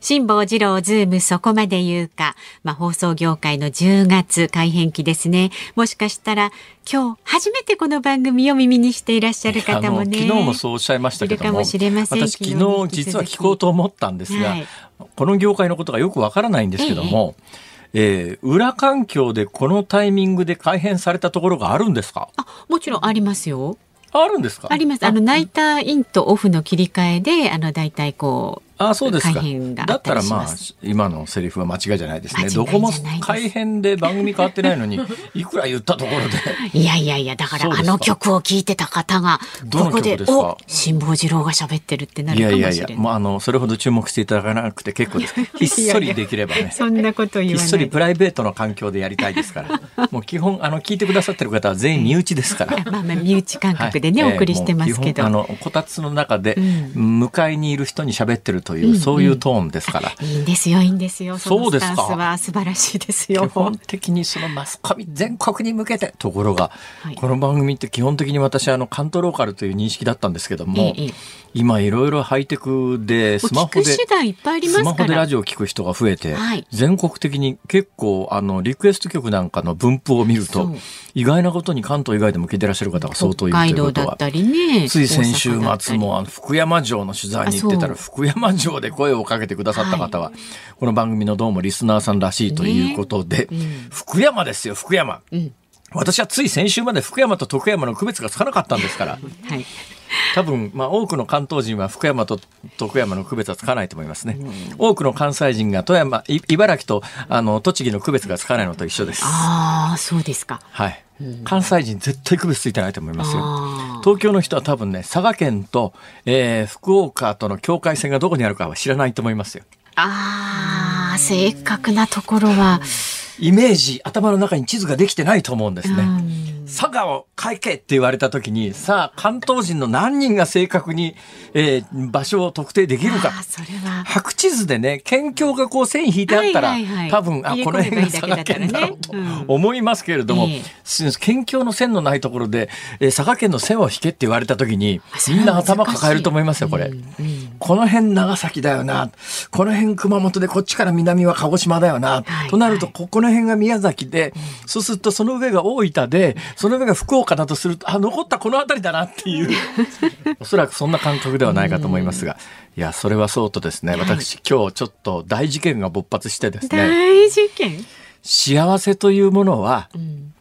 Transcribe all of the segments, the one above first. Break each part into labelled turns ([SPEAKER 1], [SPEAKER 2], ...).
[SPEAKER 1] 辛坊治郎ズームそこまで言うか、まあ、放送業界の10月改編期ですね。もしかしたら今日初めてこの番組を耳にしていらっしゃる方もね。
[SPEAKER 2] 昨日もそうおっしゃいましたけども、も私昨日実は聞こうと思ったんですが、はい、この業界のことがよくわからないんですけども、ええー、裏環境でこのタイミングで改編されたところがあるんですか？
[SPEAKER 1] あもちろんありますよ。
[SPEAKER 2] あるんですか？
[SPEAKER 1] あります。あの、ナイターインとオフの切り替えで、あの、大体こう、
[SPEAKER 2] あそうですか。だったらまあ、今のセリフは間違いじゃないですね。どこも改編で番組変わってないのに、いくら言ったところで。
[SPEAKER 1] いやいやいや、だからあの曲を聴いてた方が、ここで、お辛坊治郎が喋ってるってなるかもしれない。いやいやいや、もう
[SPEAKER 2] あの、それほど注目していただかなくて結構です。ひっそりできればね。
[SPEAKER 1] そんなこと言わない。
[SPEAKER 2] ひっそりプライベートの環境でやりたいですから。もう基本、あの、聞いてくださってる方は全員身内ですから。
[SPEAKER 1] まあまあ、身内感覚でね、お送りしてますけど。
[SPEAKER 2] あの、こたつの中で、向かいにいる人に喋ってるという、そういうトトーンですから。
[SPEAKER 1] いいんですよ、いいんですよ。そうですか？は素晴らしいですよ。
[SPEAKER 2] 基本的にそのマスコミ全国に向けて。ところが、はい、この番組って基本的に私あの関東ローカルという認識だったんですけども、ええ、今いろいろハイテクでスマホでスマホでラジオを聞く人が増えて、はい、全国的に結構あのリクエスト曲なんかの分布を見ると意外なことに関東以外でも聞いてらっしゃる方が相当いるということは、ね、つい先週末もあの福山城の取材に行ってたら福山城で声をかけてくださった方は、はい、この番組のどうもリスナーさんらしいということで、ね。うん、福山ですよ福山、うん、私はつい先週まで福山と徳山の区別がつかなかったんですから。はい多分、まあ、多くの関東人は福山と徳山の区別はつかないと思いますね。多くの関西人が富山、茨城とあの栃木の区別がつかないのと一緒です。
[SPEAKER 1] ああ、そうですか。
[SPEAKER 2] はい。関西人絶対区別ついてないと思いますよ。東京の人は多分ね、佐賀県と、えー、福岡との境界線がどこにあるかは知らないと思いますよ。
[SPEAKER 1] ああ、正確なところは。
[SPEAKER 2] イメージ、頭の中に地図ができてないと思うんですね。佐賀を書けって言われた時に、さあ、関東人の何人が正確に、えー、場所を特定できるか。白地図でね、県境がこう線引いてあったら、はいはいはい、多分、あ、この辺が佐賀県だろうと思いますけれども、ねうん、県境の線のないところで、えー、佐賀県の線を引けって言われた時に、みんな頭抱えると思いますよ、これ。うんうん、この辺長崎だよな。この辺熊本で、こっちから南は鹿児島だよな。はいはい、となると、ここの辺が宮崎で、そうするとその上が大分で、その上が福岡だとすると、あ、残ったこの辺りだなっていう、おそらくそんな感覚ではないかと思いますが、いや、それはそうとですね、私、今日ちょっと大事件が勃発してですね。
[SPEAKER 1] 大事件？
[SPEAKER 2] 幸せというものは、うん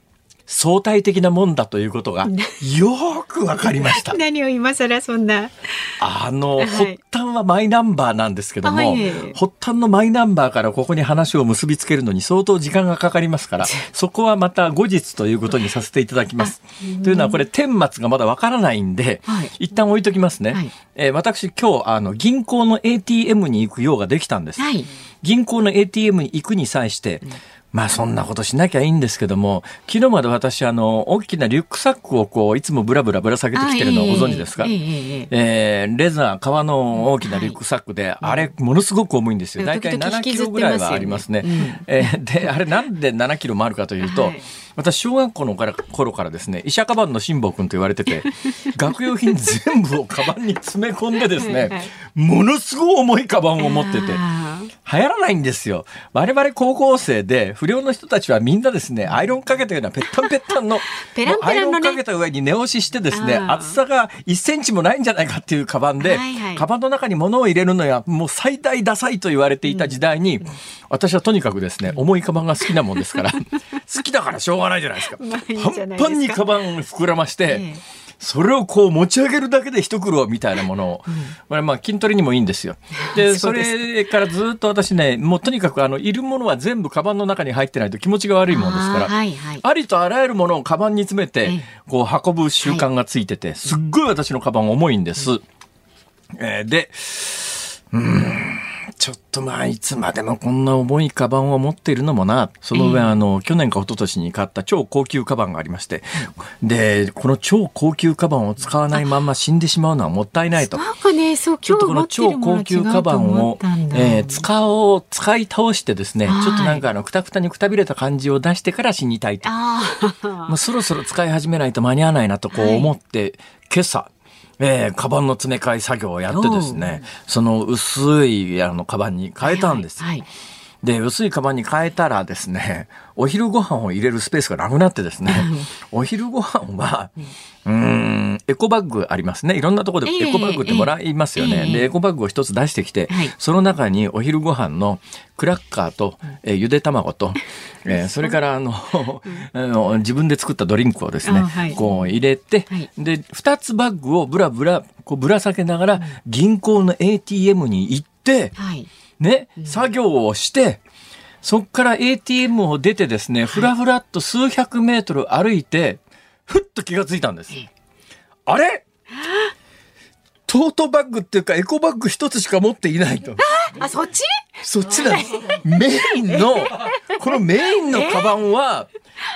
[SPEAKER 2] 相対的なもんだということがよくわかりました。
[SPEAKER 1] 何を今更そんな。
[SPEAKER 2] あの、はい、発端はマイナンバーなんですけども、はい、発端のマイナンバーからここに話を結びつけるのに相当時間がかかりますから、そこはまた後日ということにさせていただきます。というのはこれ、顛末がまだわからないんで、はい、一旦置いときますね。はい、えー、私今日、あの、銀行の ATM に行く用ができたんです。銀行の ATM に行くに際して、うんまあそんなことしなきゃいいんですけども、昨日まで私あの、大きなリュックサックをこう、いつもブラブラぶら下げてきてるのをご存知ですか、えー、えー、レザー、革の大きなリュックサックで、はい、あれ、ものすごく重いんですよ。大体7キロぐらいはありますね。すねうん、えー、で、あれなんで7キロもあるかというと、はい。私小学校の頃からですね医者カバンの辛坊君と言われてて 学用品全部をカバンに詰め込んでですね、ものすごい重いカバンを持ってて流行らないんですよ。我々高校生で、不良の人たちはみんなですね、アイロンかけたようなぺったんぺったんの、
[SPEAKER 1] ペランペラン
[SPEAKER 2] アイロンかけた上に寝押ししてですね、厚さが1センチもないんじゃないかっていうカバンで、はいはい、カバンの中に物を入れるのや、もう最大ダサいと言われていた時代に、うん、私はとにかくですね、重いカバンが好きなもんですから、好きだからしょうがないじゃないですか。パンパンにカバン膨らまして、ええ。それをこう持ち上げるだけで一苦労みたいなものを、うん、これまあ筋トレにもいいんですよ。で、それからずっと私ね、もうとにかくあの、いるものは全部カバンの中に入ってないと気持ちが悪いもんですから、あはいはい、ありとあらゆるものをカバンに詰めて、こう運ぶ習慣がついてて、すっごい私のカバン重いんです。えー、で、うんちょっとまあ、いつまでもこんな重いカバンを持っているのもな、その上、あの、去年か一昨年に買った超高級カバンがありまして、で、この超高級カバンを使わないまま死んでしまうのはもったいないと。
[SPEAKER 1] なんかね、そう、
[SPEAKER 2] ちょっとこの超高級カバンを、えー、使おう、使い倒してですね、ちょっとなんかあの、くたくたにくたびれた感じを出してから死にたいと。もうそろそろ使い始めないと間に合わないなとこう思って、はい、今朝、えー、カバンの詰め替え作業をやってですね、その薄いあのカバンに変えたんです。はいはいで、薄いカバンに変えたらですね、お昼ご飯を入れるスペースがなくなってですね、お昼ご飯は、うん、エコバッグありますね。いろんなところでエコバッグってもらいますよね。えー、で、エコバッグを一つ出してきて、はい、その中にお昼ご飯のクラッカーと、えー、ゆで卵と、えー、それからあの、あの自分で作ったドリンクをですね、はい、こう入れて、はい、で、二つバッグをぶらぶら、こうぶら下げながら、銀行の ATM に行って、はいね、作業をして、そこから ATM を出てですね、ふらふらっと数百メートル歩いて、ふっと気がついたんです。あれ？トートバッグっていうかエコバッグ一つしか持っていないと。
[SPEAKER 1] あ、そっち？
[SPEAKER 2] そっちなんです。メインの、このメインのカバンは、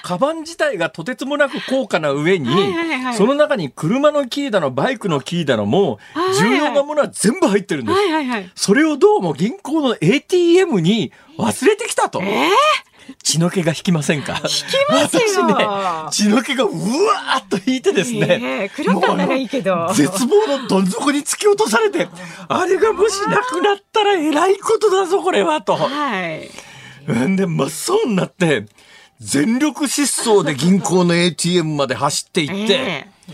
[SPEAKER 2] カバン自体がとてつもなく高価な上に、その中に車のキーだの、バイクのキーだのも、重要なものは全部入ってるんです。それをどうも銀行の ATM に忘れてきたと。え？ー血の気が引きませんか？
[SPEAKER 1] 引きますよ、ね、
[SPEAKER 2] 血の気がうわーっと引いてですね。
[SPEAKER 1] えー、黒かならいいけど。
[SPEAKER 2] 絶望のどん底に突き落とされて、あれがもしなくなったらえらいことだぞ、これは、と。はい。んで、真っ青になって、全力疾走で銀行の ATM まで走っていって、えー、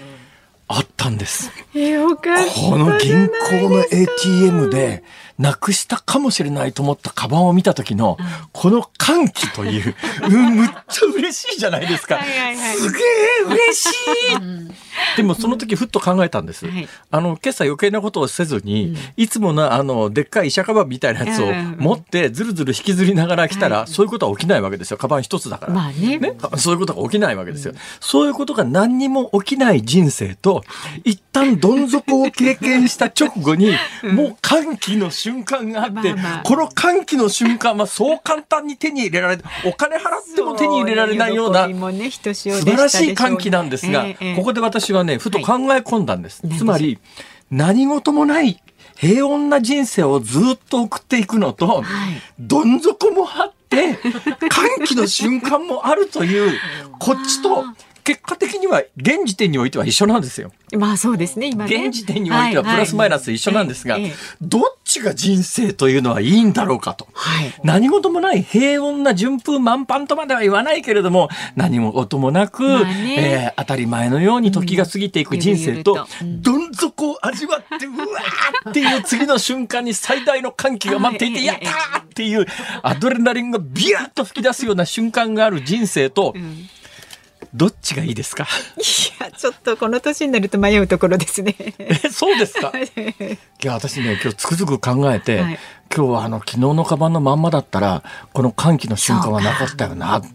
[SPEAKER 2] あったんです。この銀行の ATM で、なくしたかもしれないと思ったカバンを見た時の、この歓喜という、うん、むっちゃ嬉しいじゃないですか。はいはいはい、すげえ嬉しい、でもその時ふっと考えたんです。はい、あの、今朝余計なことをせずに、いつものあの、でっかい医者カバンみたいなやつを持って、ずるずる引きずりながら来たら、そういうことは起きないわけですよ。カバン一つだから。まあね、ね、そういうことが起きないわけですよ。そういうことが何にも起きない人生と、一旦どん底を経験した直後に、もう歓喜の瞬瞬間があって、まあまあ、この歓喜の瞬間はそう簡単に手に入れられお金払っても手に入れられないような、ね、素晴らしい歓喜なんですが、えー、ここで私はね、ふと考え込んだんです。はい、つまり、何事もない平穏な人生をずっと送っていくのと、はい、どん底もあって、歓喜の瞬間もあるという、こっちと、結果的には現時点においては一緒なんですよ。
[SPEAKER 1] まあそうですね、今
[SPEAKER 2] ね。現時点においてはプラスマイナス一緒なんですが、どっちが人生というのはいいんだろうかと。はい、何事もない平穏な順風満帆とまでは言わないけれども、何事もなく、まあね、えー、当たり前のように時が過ぎていく人生と、どん底を味わって、うわーっていう次の瞬間に最大の歓喜が待っていて、やったーっていうアドレナリンがビヤッと吹き出すような瞬間がある人生と、うんどっちがいいですか？
[SPEAKER 1] いやちょっとこの年になると迷うところですね。
[SPEAKER 2] えそうですか？いや私ね今日つくづく考えて、はい、今日はあの昨日のカバンのまんまだったらこの歓喜の瞬間はなかったよな、うん、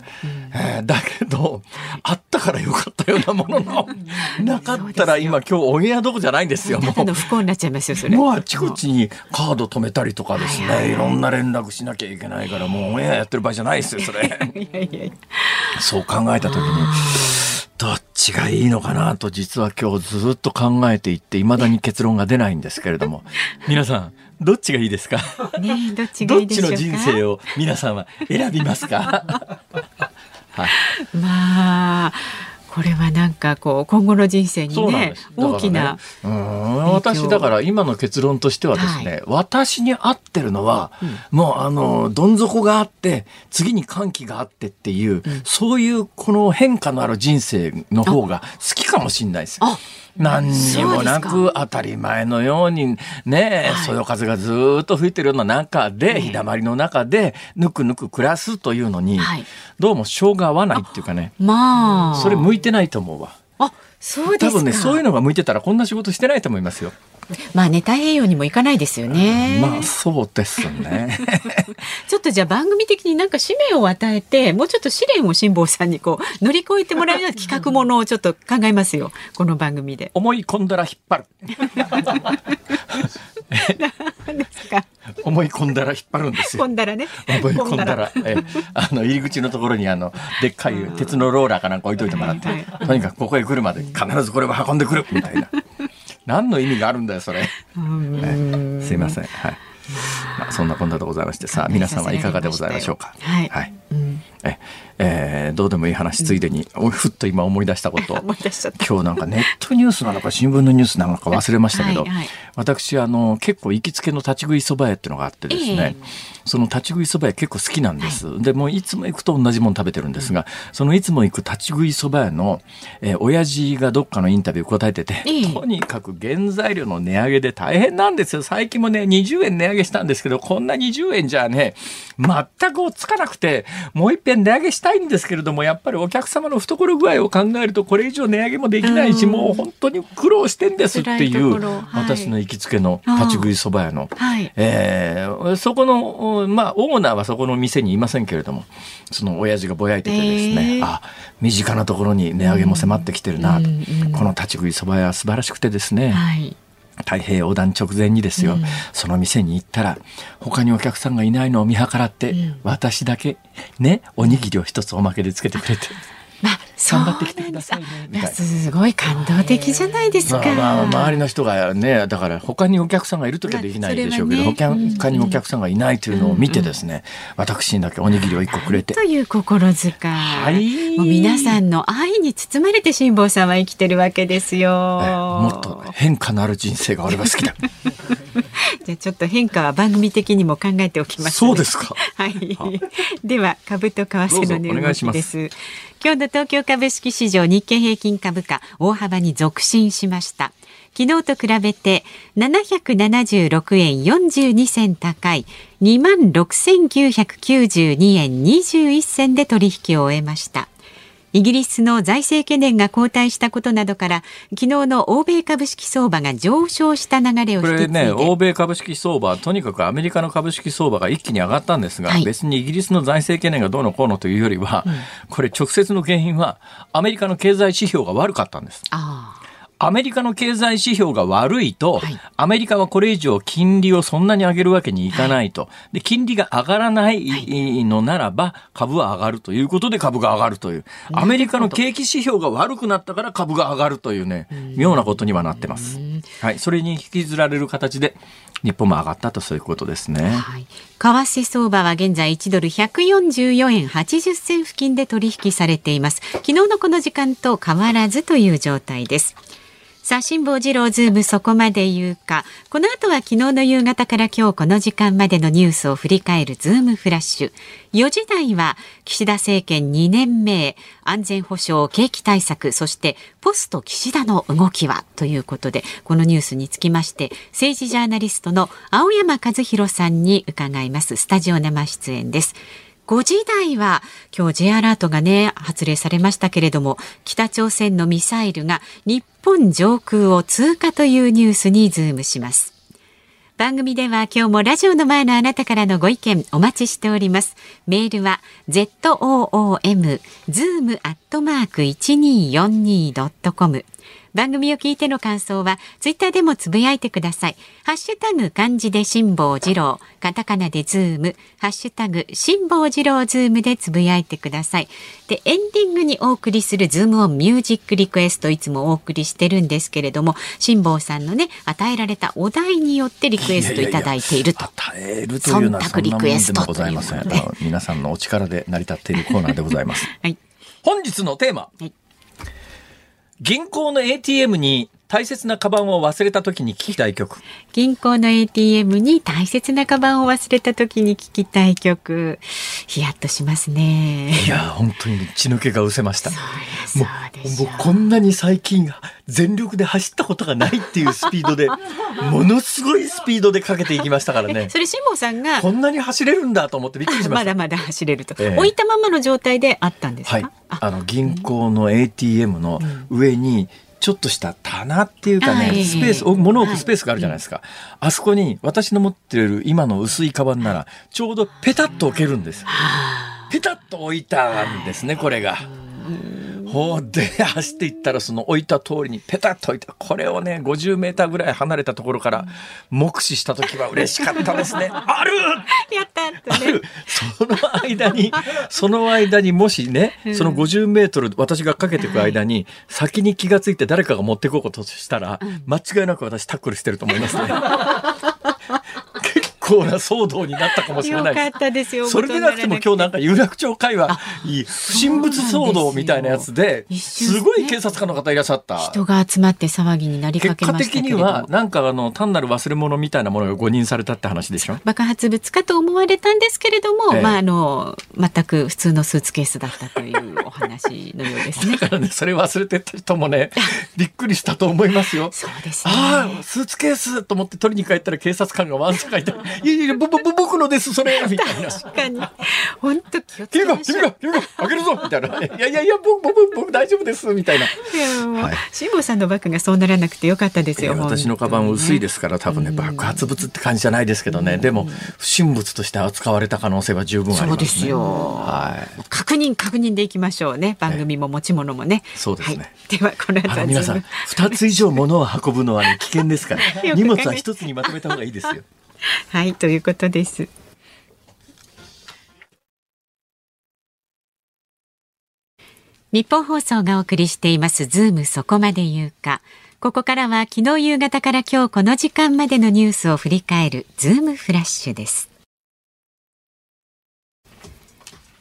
[SPEAKER 2] えー、だけどあったからよかったようなもののなかったら今今日オンエアどこじゃないんですよも
[SPEAKER 1] う。不幸になっちゃいますよそれ。
[SPEAKER 2] もうあちこちにカード止めたりとかですね、いろんな連絡しなきゃいけないからもうオンエアやってる場合じゃないですよそれ。いやいやそう考えた時にどっちがいいのかなと実は今日ずっと考えていっていまだに結論が出ないんですけれども。皆さんどっちがいいですか？
[SPEAKER 1] ね、どっちがいい
[SPEAKER 2] でしょうか？どっちの人生を皆さんは選びますか？
[SPEAKER 1] はい。まあ。これはなんかこう今後の人生にね、ね、大きな、
[SPEAKER 2] ね、私だから今の結論としてはですね、はい、私に合ってるのは、うん、もうあのどん底があって次に歓喜があってっていう、うん、そういうこの変化のある人生の方が好きかもしれないです。何にもなく当たり前のようにね、はい、そよ風がずっと吹いてるような中で、日だまりの中でぬくぬく暮らすというのに、はい、どうも性が合わないっていうかね。まあ。それ向いてないと思うわ。
[SPEAKER 1] あそう多分ね
[SPEAKER 2] そういうのが向いてたらこんな仕事してないと思いますよ。
[SPEAKER 1] まあね太平洋にも行かないですよね。
[SPEAKER 2] まあそうですね。
[SPEAKER 1] ちょっとじゃあ番組的になんか使命を与えてもうちょっと試練を辛坊さんにこう乗り越えてもらうような企画ものをちょっと考えますよこの番組で。
[SPEAKER 2] 思い込んだら引っ張る。
[SPEAKER 1] ですか？
[SPEAKER 2] 思重い込んだら引っ張るんですよ。
[SPEAKER 1] 込んだらね。
[SPEAKER 2] 重い込んだら、えあの入り口のところにあのでっかい鉄のローラーかなんか置いといてもらって、とにかくここへ来るまで必ずこれは運んでくるみたいな。何の意味があるんだよそれ。えすいません。はい。まあ、そんなこんなでございましてさあ皆さんはいかがでございましょうか？
[SPEAKER 1] はい、はいうん
[SPEAKER 2] ええー、どうでもいい話ついでに、うん、ふっと今思い出したこと。今日なんかネットニュースなのか新聞のニュースなのか忘れましたけどはい、私あの結構行きつけの立ち食いそば屋っていうのがあってですね、えー、その立ち食いそば屋結構好きなんです、はい、でもいつも行くと同じもの食べてるんですが、うん、そのいつも行く立ち食いそば屋の、えー、親父がどっかのインタビュー答えてて、えー、とにかく原材料の値上げで大変なんですよ。最近もね20円値上げしたんですけどこんな20円じゃね全くつかなくてもう一遍値上げしたいんですけれどもやっぱりお客様の懐具合を考えるとこれ以上値上げもできないし、もう本当に苦労してんですっていう、私の行きつけの立ち食いそば屋の、はい、えー、そこのまあオーナーはそこの店にいませんけれどもその親父がぼやいててですね、えー、あ身近なところに値上げも迫ってきてるなと、うん、この立ち食いそば屋は素晴らしくてですね、はい太平洋横断直前にですよ、うん、その店に行ったら他にお客さんがいないのを見計らって、うん、私だけねおにぎりを一つおまけでつけてくれて。
[SPEAKER 1] まあ、頑張ってきてくださいね。すごい感動的じゃないですか。
[SPEAKER 2] まあ、まあ、周りの人がね、だから他にお客さんがいる時はできないでしょうけど、ね、他にお客さんがいないというのを見てですね、私にだけおにぎりを一個くれて。
[SPEAKER 1] という心遣い。はい。もう皆さんの愛に包まれて辛坊さんは生きてるわけですよ。
[SPEAKER 2] もっと変化のある人生が俺は好きだ。
[SPEAKER 1] じゃあちょっと変化は番組的にも考えておきます、
[SPEAKER 2] ね、そうですか。
[SPEAKER 1] はい。では株と為替の値動きです。今日の東京株式市場日経平均株価大幅に続伸しました。昨日と比べて776円42銭高い26,992円21銭で取引を終えました。イギリスの財政懸念が後退したことなどから昨日の欧米株式相場が上昇した流れをこれ
[SPEAKER 2] ね欧米株式相場とにかくアメリカの株式相場が一気に上がったんですが、はい、別にイギリスの財政懸念がどうのこうのというよりは、うん、これ直接の原因はアメリカの経済指標が悪かったんです。あアメリカの経済指標が悪いと、はい、アメリカはこれ以上金利をそんなに上げるわけにいかないと。はい、で、金利が上がらないのならば、株は上がるということで株が上がるという。アメリカの景気指標が悪くなったから株が上がるというね、妙なことにはなってます。はい。それに引きずられる形で、日本も上がったとそういうことですね。はい。
[SPEAKER 1] 為替相場は現在1ドル144円80銭付近で取引されています。昨日のこの時間と変わらずという状態です。さあ、辛坊治郎ズームそこまで言うか。この後は昨日の夕方から今日この時間までのニュースを振り返るズームフラッシュ。4時台は岸田政権2年目、安全保障、景気対策、そしてポスト岸田の動きはということで、このニュースにつきまして、政治ジャーナリストの青山和弘さんに伺います。スタジオ生出演です。5時台は今日 J アラートがね発令されましたけれども北朝鮮のミサイルが日本上空を通過というニュースにズームします。番組では今日もラジオの前のあなたからのご意見お待ちしております。メールは zoom zoom 1242.com 番組を聞いての感想はツイッターでもつぶやいてください。ハッシュタグ漢字で辛坊治郎、カタカナでズーム、ハッシュタグ辛坊治郎ズームでつぶやいてください。で、エンディングにお送りするズームオンミュージックリクエストいつもお送りしてるんですけれども、辛坊さんのね、与えられたお題によってリクエストいただいていると。
[SPEAKER 2] いやいやいや与えるというのはそんなもんでもございません。皆さんのお力で成り立っているコーナーでございます。はい。本日のテーマ。はい銀行の ATM に大切なカバンを忘れた時に聞きたい曲。
[SPEAKER 1] 銀行の ATM に大切なカバンを忘れた時に聞きたい曲。ヒヤッとしますね。
[SPEAKER 2] いや本当に血抜けが失せました。もうもうこんなに最近全力で走ったことがないっていうスピードで ものすごいスピードでかけていきましたからね。
[SPEAKER 1] それ辛坊さんが
[SPEAKER 2] こんなに走れるんだと思ってびっくりしました。
[SPEAKER 1] まだまだ走れると、えー、置いたままの状態であったんですか、はい、
[SPEAKER 2] あの銀行の ATM の上にちょっとした棚っていうかね、スペース、物置くスペースがあるじゃないですか。あそこに私の持ってる今の薄いカバンなら、ちょうどペタッと置けるんです。ペタッと置いたんですね、これが。ほうで走っていったらその置いた通りにペタッと置いた。これをね50メーターぐらい離れたところから目視した時は嬉しかったですね。ある！
[SPEAKER 1] やった
[SPEAKER 2] ある。その間にその間にもしねその50メートル私がかけていく間に先に気がついて誰かが持っていこうとしたら間違いなく私タックルしてると思いますね。構な騒動になったかもしれない
[SPEAKER 1] です
[SPEAKER 2] それでなくても今日なんか有楽町会話いい不審物騒動みたいなやつですごい警察官の方いらっしゃった。
[SPEAKER 1] 人が集まって騒ぎになりかけま
[SPEAKER 2] した結果的にはなんかあの単なる忘れ物みたいなものが誤認されたって話でしょ？
[SPEAKER 1] 爆発物かと思われたんですけれども、ええ、まああの全く普通のスーツケースだったというお話のようですね。
[SPEAKER 2] だからねそれ忘れてた人もね びっくりしたと思いますよ。
[SPEAKER 1] そうです、ね、
[SPEAKER 2] ああスーツケースと思って取りに帰ったら警察官がわんさかいていやいやぼぼぼ僕のですそれ。みたいな。
[SPEAKER 1] 確かに。本当気をつ
[SPEAKER 2] けまし君が君が開けるぞみたいな。いやいやいや僕僕僕大丈夫ですみたいな。
[SPEAKER 1] 辛坊、はい、さんのバッグがそうならなくてよかったですよ
[SPEAKER 2] 私のカバン薄いですから多分ね爆発物って感じじゃないですけどね。でも不審物として扱われた可能性は十分あります、ね、そうですよ、はい、
[SPEAKER 1] 確認確認でいきましょうね。番組も持ち物もね、
[SPEAKER 2] そうですね、
[SPEAKER 1] はい、ではこの後
[SPEAKER 2] 皆さん二つ以上物を運ぶのは、ね、危険ですから。荷物は一つにまとめた方がいいですよ
[SPEAKER 1] はいということです。ニッポン放送がお送りしていますズームそこまで言うか。ここからは昨日夕方から今日この時間までのニュースを振り返るズームフラッシュです。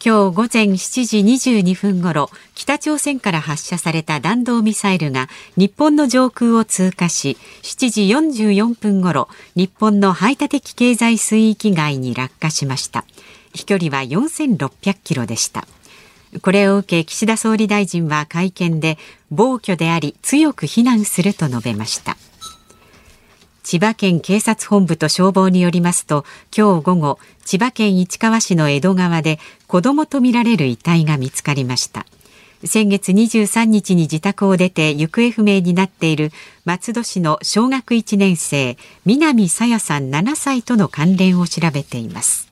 [SPEAKER 1] 今日午前7時22分ごろ北朝鮮から発射された弾道ミサイルが日本の上空を通過し7時44分ごろ日本の排他的経済水域外に落下しました。飛距離は4600キロでした。これを受け岸田総理大臣は会見で暴挙であり強く非難すると述べました。千葉県警察本部と消防によりますと今日午後千葉県市川市の江戸川で子供とみられる遺体が見つかりました。先月23日に自宅を出て行方不明になっている松戸市の小学1年生南朝芽さん7歳との関連を調べています。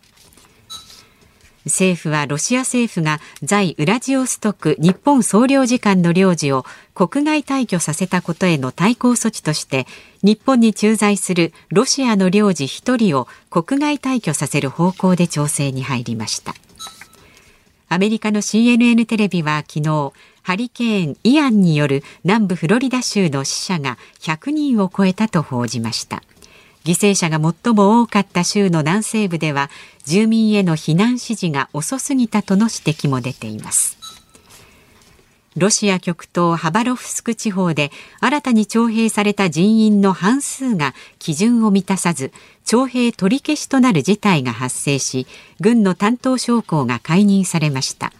[SPEAKER 1] 政府はロシア政府が在ウラジオストク日本総領事館の領事を国外退去させたことへの対抗措置として日本に駐在するロシアの領事1人を国外退去させる方向で調整に入りました。アメリカの CNN テレビは昨日ハリケーンイアンによる南部フロリダ州の死者が100人を超えたと報じました。犠牲者が最も多かった州の南西部では住民への避難指示が遅すぎたとの指摘も出ています。ロシア極東ハバロフスク地方で新たに徴兵された人員の半数が基準を満たさず徴兵取り消しとなる事態が発生し軍の担当将校が解任されました。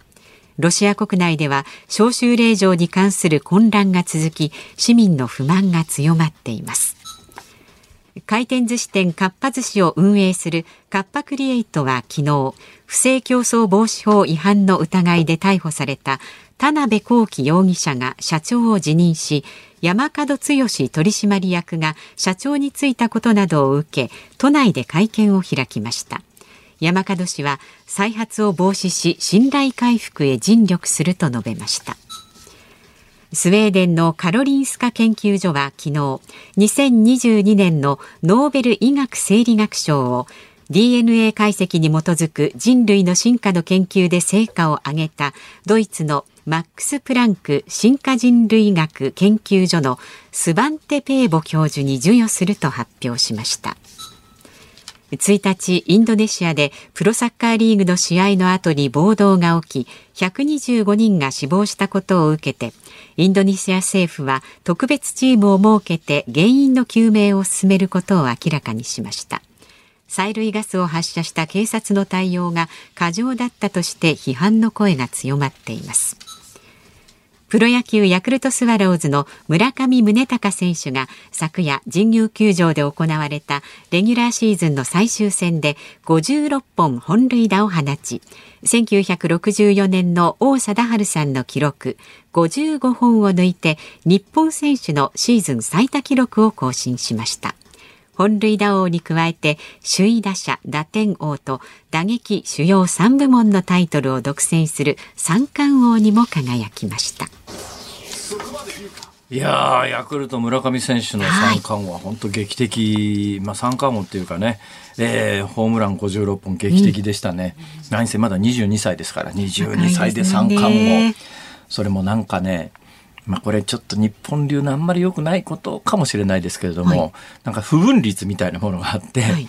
[SPEAKER 1] ロシア国内では招集令状に関する混乱が続き市民の不満が強まっています。回転寿司店かっぱ寿司を運営するカッパクリエイトは昨日不正競争防止法違反の疑いで逮捕された田辺幸喜容疑者が社長を辞任し山門剛取締役が社長に就いたことなどを受け都内で会見を開きました。山門氏は再発を防止し信頼回復へ尽力すると述べました。スウェーデンのカロリンスカ研究所は昨日2022年のノーベル医学生理学賞を DNA 解析に基づく人類の進化の研究で成果を上げたドイツのマックス・プランク進化人類学研究所のスバンテ・ペーボ教授に授与すると発表しました。1日インドネシアでプロサッカーリーグの試合の後に暴動が起き125人が死亡したことを受けてインドネシア政府は特別チームを設けて原因の究明を進めることを明らかにしました。催涙ガスを発射した警察の対応が過剰だったとして批判の声が強まっています。プロ野球ヤクルトスワローズの村上宗隆選手が昨夜神宮球場で行われたレギュラーシーズンの最終戦で56本本塁打を放ち1964年の王貞治さんの記録55本を抜いて日本選手のシーズン最多記録を更新しました。本塁打王に加えて首位打者打点王と打撃主要3部門のタイトルを独占する三冠王にも輝きました。
[SPEAKER 2] いやヤクルト村上選手の三冠王は本当劇的、はい、まあ三冠王っていうかね、えー、ホームラン56本劇的でしたね。うん、何せまだ22歳ですから、22歳で三冠王。それもなんかね、まあ、これちょっと日本流のあんまり良くないことかもしれないですけれども、はい、なんか不分率みたいなものがあって、はい、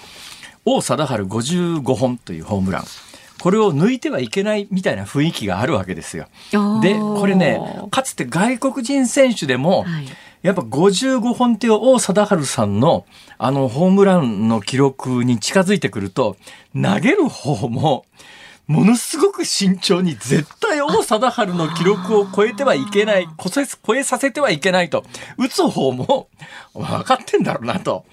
[SPEAKER 2] 王貞治55本というホームラン。これを抜いてはいけないみたいな雰囲気があるわけですよ。で、これね、かつて外国人選手でも、はい、やっぱ55本っていう王貞治さんのあのホームランの記録に近づいてくると、投げる方も、ものすごく慎重に絶対王貞治の記録を超えてはいけない、超えさせてはいけないと、打つ方も分かってんだろうなと。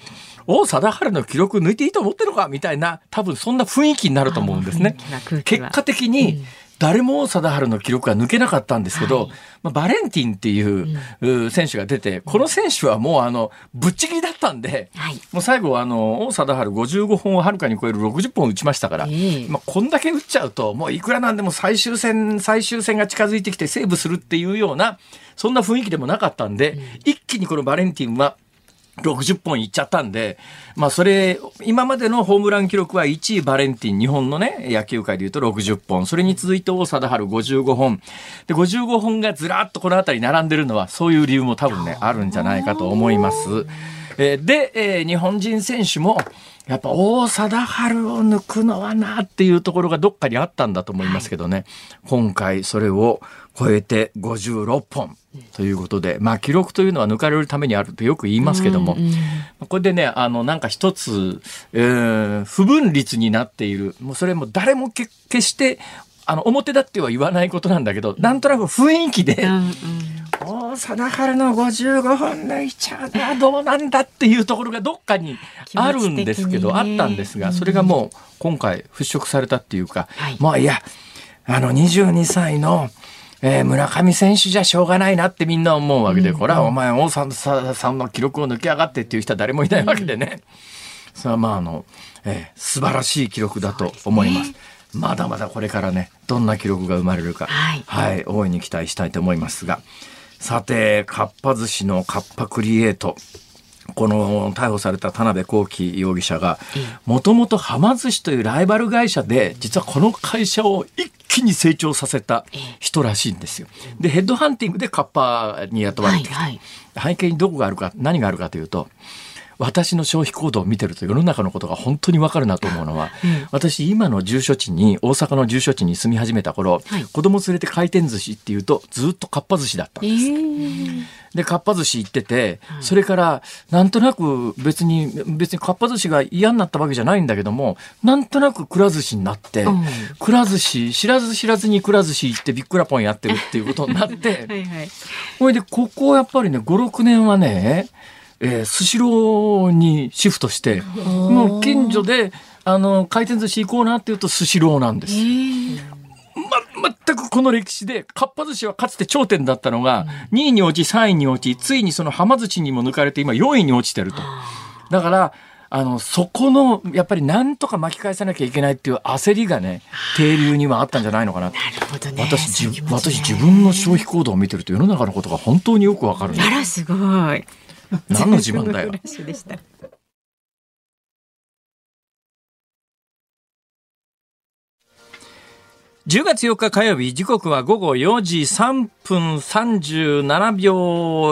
[SPEAKER 2] 王貞治の記録抜いていいと思ってるのかみたいな、多分そんな雰囲気になると思うんですね。結果的に、誰も貞治の記録が抜けなかったんですけど、はい、まあ、バレンティンっていう選手が出て、この選手はもうあの、ぶっちぎりだったんで、はい、もう最後あの、王貞治55本をはるかに超える60本打ちましたから、えー、まあ、こんだけ打っちゃうと、もういくらなんでも最終戦、最終戦が近づいてきてセーブするっていうような、そんな雰囲気でもなかったんで、うん、一気にこのバレンティンは、60本いっちゃったんで、まあそれ、今までのホームラン記録は1位バレンティン、日本のね、野球界で言うと60本。それに続いて大貞治55本。で、55本がずらっとこの辺り並んでるのは、そういう理由も多分ね、あるんじゃないかと思います。えー、で、えー、日本人選手も、やっぱ大貞治を抜くのはなっていうところがどっかにあったんだと思いますけどね。はい、今回それを超えて56本。ということで、まあ、記録というのは抜かれるためにあるとよく言いますけども、うんうん、これでね、あの、なんか一つ、えー、不分率になっている、もうそれも誰も決してあの表立っては言わないことなんだけど、なんとなく雰囲気で、うんうん。お貞治の55本抜いちゃうのはどうなんだっていうところがどっかにあるんですけど、あったんですが、それがもう今回払拭されたっていうか、はい、まあいや、あの22歳のえー、村上選手じゃしょうがないなってみんな思うわけで、これはお前、王さんさんの記録を抜き上がってっていう人は誰もいないわけでね。それはまあ、あの、えー、素晴らしい記録だと思います。まだまだこれからね、どんな記録が生まれるか、はい、はい、大いに期待したいと思いますが。さて、かっぱ寿司のカッパクリエイト。この逮捕された田辺幸喜容疑者が、もともとはま寿司というライバル会社で、実はこの会社を一気に成長させた人らしいんですよ。で、ヘッドハンティングでカッパに雇われてきた。はいはい、背景にどこがあるか、何があるかというと、私の消費行動を見てると世の中のことが本当にわかるなと思うのは、うん、私今の住所地に大阪の住所地に住み始めた頃、はい、子供連れて回転寿司っていうとずっとかっぱ寿司だったんです。えー、でかっぱ寿司行ってて、それからなんとなく別に別にかっぱ寿司が嫌になったわけじゃないんだけどもなんとなくくら寿司になって、うん、くら寿司知らず知らずにくら寿司行ってびっくらポンやってるっていうことになって はい、はい、ほいでここやっぱりね56年はねえー、スシローにシフトして、もう近所で、あの、回転寿司行こうなっていうとスシローなんです。ま、全くこの歴史で、かっぱ寿司はかつて頂点だったのが、2位に落ち、3位に落ち、ついにそのはま寿司にも抜かれて、今4位に落ちてると。だから、あの、そこの、やっぱりなんとか巻き返さなきゃいけないっていう焦りがね、停留にはあったんじゃないのかな。なるほどね。私、ね、私自分の消費行動を見てると世の中のことが本当によくわかる、
[SPEAKER 1] あら、すごい。
[SPEAKER 2] 何の自慢だよ。10月4日火曜日、時刻は午後4時3分37秒、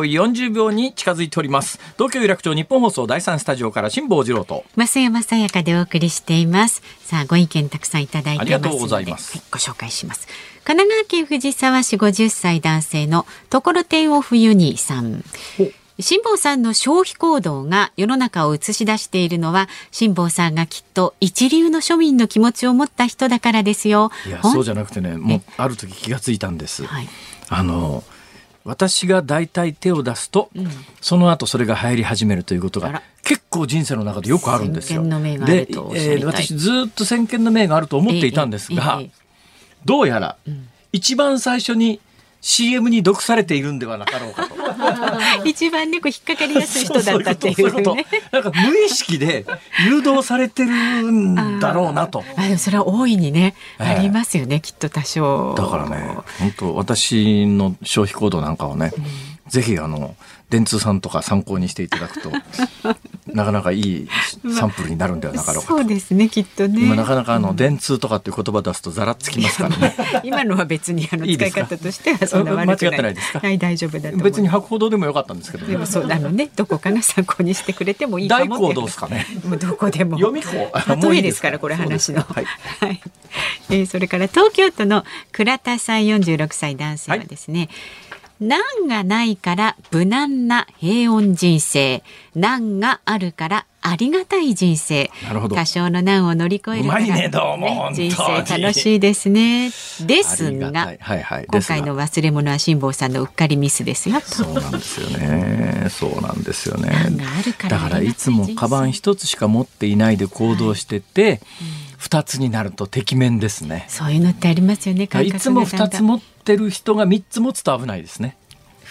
[SPEAKER 2] 40秒に近づいております。東京有楽町日本放送第3スタジオから辛坊治郎と。
[SPEAKER 1] 増山さやかでお送りしています。さあ、ご意見たくさんいただいてあ
[SPEAKER 2] りがとうございます、
[SPEAKER 1] はい、ご紹介します。神奈川県藤沢市50歳男性のところてんを冬にさん。辛坊さんの消費行動が世の中を映し出しているのは辛坊さんがきっと一流の庶民の気持ちを持った人だからですよ。
[SPEAKER 2] いやそうじゃなくてねもうある時気がついたんです。はい、あの私が大体手を出すと、うん、その後それが流行り始めるということが結構人生の中でよくあるんですよ。で、えー、私ずっと先見の明があると思っていたんですが、えええ、どうやら、うん、一番最初に CM に毒されているんではなかろうかと。
[SPEAKER 1] 一番ね、こう引っかかりやすい人だったっていう、ね、
[SPEAKER 2] なんか無意識で誘導されてるんだろうなと。
[SPEAKER 1] あでもそれは大いにね、えー、ありますよね、きっと多少。
[SPEAKER 2] だからね、本当私の消費行動なんかはね、うんぜひあの電通さんとか参考にしていただくと なかなかいいサンプルになるんではなかろうか
[SPEAKER 1] そうですねきっとね。
[SPEAKER 2] 今なかなかあの、電通とかっていう言葉出すとざらつきますからね。
[SPEAKER 1] 今のは別にあの使い方としてはそんな悪くない。
[SPEAKER 2] 間違ってないですか？
[SPEAKER 1] はい大丈夫だと
[SPEAKER 2] 別に博報堂でもよかったんですけど、
[SPEAKER 1] ね、でもそうあのね。どこかの参考にしてくれてもいいかも
[SPEAKER 2] 大どうですかね。
[SPEAKER 1] もうどこでも。
[SPEAKER 2] 読み子
[SPEAKER 1] 例えですか？らこれ話の。
[SPEAKER 2] はい、
[SPEAKER 1] はい、えー、それから東京都の倉田さん46歳男性はですね、はい難がないから無難な平穏人生。難があるからありがたい人生。
[SPEAKER 2] なるほど。
[SPEAKER 1] 多少の難を乗り越えるから、
[SPEAKER 2] ねね、
[SPEAKER 1] 人生楽しいですね。ですが、はいはい、今回の忘れ物は辛坊さんのうっかりミスですよ。
[SPEAKER 2] そうなんですよね。そうなんですよね。だからいつもカバン一つしか持っていないで行動してて、はい。うん二つになるとてきめんですね。
[SPEAKER 1] そういうのってありますよね。
[SPEAKER 2] いつも二つ持ってる人が三つ持つと危ないですね。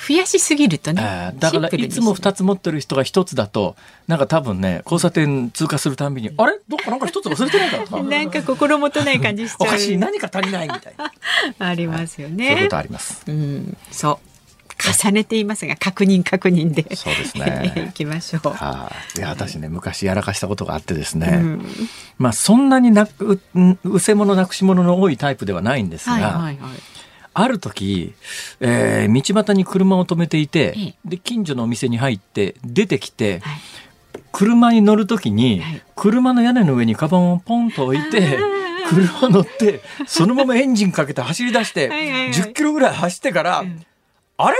[SPEAKER 1] 増やしすぎるとね。
[SPEAKER 2] だからいつも二つ持ってる人が一つだと、なんか多分ね、交差点通過するたんびに、あれ？どっかなんか一つ忘れてないかとか。
[SPEAKER 1] なんか心もとない感じしちゃう。お
[SPEAKER 2] かしい、何か足りないみたいな。
[SPEAKER 1] ありますよね。
[SPEAKER 2] そういうことあります。
[SPEAKER 1] うん、そう。重ねていますが確認確認で。
[SPEAKER 2] そうですね。
[SPEAKER 1] いきましょう。
[SPEAKER 2] はあ、いや私ね昔やらかしたことがあってですね、うん、まあそんなになくうせ者なくし者の多いタイプではないんですが、はいはいはい。ある時、えー、道端に車を止めていて、で近所のお店に入って出てきて、はい、車に乗る時に、はい、車の屋根の上にカバンをポンと置いて。車乗ってそのままエンジンかけて走り出して10キロぐらい走ってからあれ？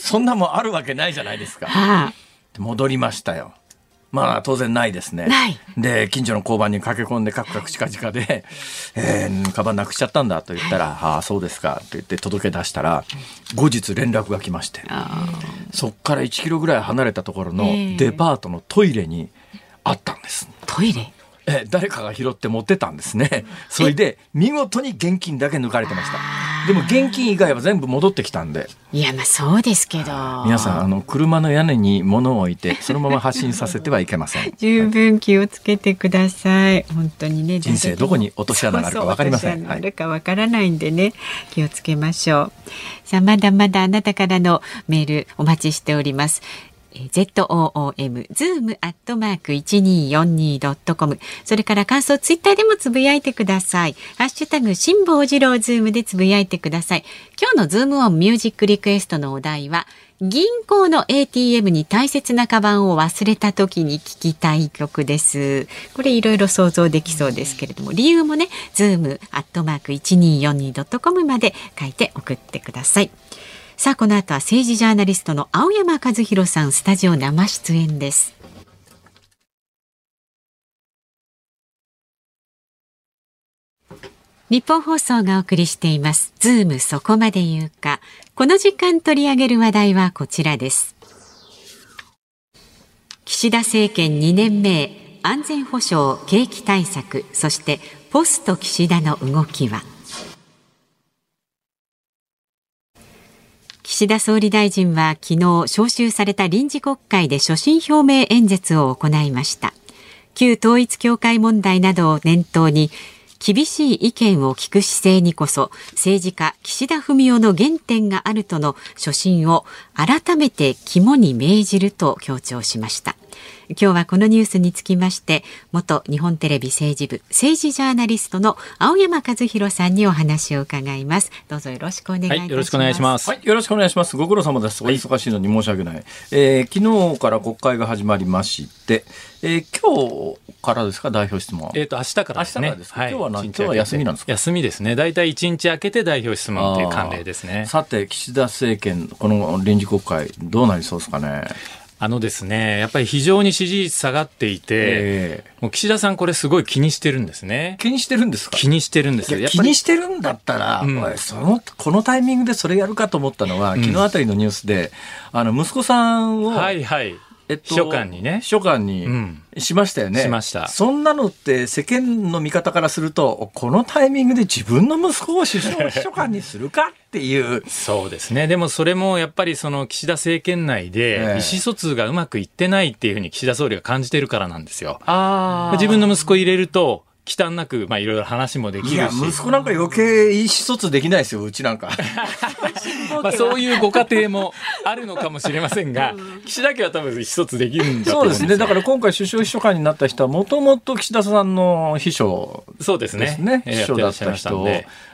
[SPEAKER 2] そんなもんあるわけないじゃないですか。はあ、戻りましたよ。まあ当然ないですね。で近所の交番に駆け込んでカクカクチカチカで「えー、カバンなくしちゃったんだ」と言ったら「はああそうですか」と言って届け出したら後日連絡が来まして。そっから1キロぐらい離れたところのデパートのトイレにあったんです。
[SPEAKER 1] トイレ？
[SPEAKER 2] え誰かが拾って持ってたんですね。それで見事に現金だけ抜かれてました。でも現金以外は全部戻ってきたんで。
[SPEAKER 1] いやまあそうですけど。
[SPEAKER 2] 皆さんあの車の屋根に物を置いてそのまま発進させてはいけません。
[SPEAKER 1] 十分気をつけてください。本当にね。
[SPEAKER 2] 人生どこに落とし穴があるかわかりません。
[SPEAKER 1] あるかわからないんでね、気をつけましょう。さあまだまだあなたからのメールお待ちしております。ZOOM、ズームアットマーク 1242.com。それから感想ツイッターでもつぶやいてください。ハッシュタグ、辛坊治郎ズームでつぶやいてください。今日のズームオンミュージックリクエストのお題は、銀行の ATM に大切なカバンを忘れた時に聞きたい曲です。これいろいろ想像できそうですけれども、理由もね、ズームアットマーク 1242.com まで書いて送ってください。さあこの後は政治ジャーナリストの青山和弘さんスタジオ生出演です。日本放送がお送りしています。ズームそこまで言うか。この時間取り上げる話題はこちらです。岸田政権2年目安全保障景気対策そしてポスト岸田の動きは。岸田総理大臣は昨日召集された臨時国会で所信表明演説を行いました。旧統一教会問題などを念頭に厳しい意見を聞く姿勢にこそ政治家岸田文雄の原点があるとの所信を改めて肝に銘じると強調しました。今日はこのニュースにつきまして元日本テレビ政治部政治ジャーナリストの青山和弘さんにお話を伺いますどうぞよろしくお願いします、はい、
[SPEAKER 3] よろしくお願いします
[SPEAKER 2] はいよろしくお願いしますご苦労様ですお忙しいのに申し訳ない、はい、えー、昨日から国会が始まりましてえー、今日からですか？代表質問。
[SPEAKER 3] えっ、ー、と明日からですね。
[SPEAKER 2] 明日ですはい、今日は何今日は休みなんですか？
[SPEAKER 3] 休みですね。大体一日空けて代表質問という慣例ですね。
[SPEAKER 2] さて岸田政権この臨時国会どうなりそうですかね？
[SPEAKER 3] あのですね、やっぱり非常に支持率下がっていて、えー、もう岸田さんこれすごい気にしてるんですね。
[SPEAKER 2] 気にしてるんですか？
[SPEAKER 3] 気にしてるんですよ。
[SPEAKER 2] 気にしてるんだったら、うん、その、このタイミングでそれやるかと思ったのは、昨日あたりのニュースで、あの、息子さんを、
[SPEAKER 3] はいはい。
[SPEAKER 2] えっと、
[SPEAKER 3] 秘書官にね。
[SPEAKER 2] 秘書官にしましたよね、
[SPEAKER 3] しました。
[SPEAKER 2] そんなのって世間の見方からすると、このタイミングで自分の息子を首相秘書官にするか？っていう。
[SPEAKER 3] そうですね。でもそれもやっぱりその岸田政権内で意思疎通がうまくいってないっていうふうに岸田総理が感じてるからなんですよ。あ自分の息子入れると、忌憚なく、まあ、いろいろ話もできるし。いや、
[SPEAKER 2] 息子なんか余計意思疎通できないですよ、うちなんか。
[SPEAKER 3] まあ、そういうご家庭もあるのかもしれませんが、岸田家は多分一つできるんだと思うんですそうですね。
[SPEAKER 2] だから今回首相秘書官になった人は、もともと岸田さんの秘書、
[SPEAKER 3] ね、そうですね。
[SPEAKER 2] 秘書だった人を。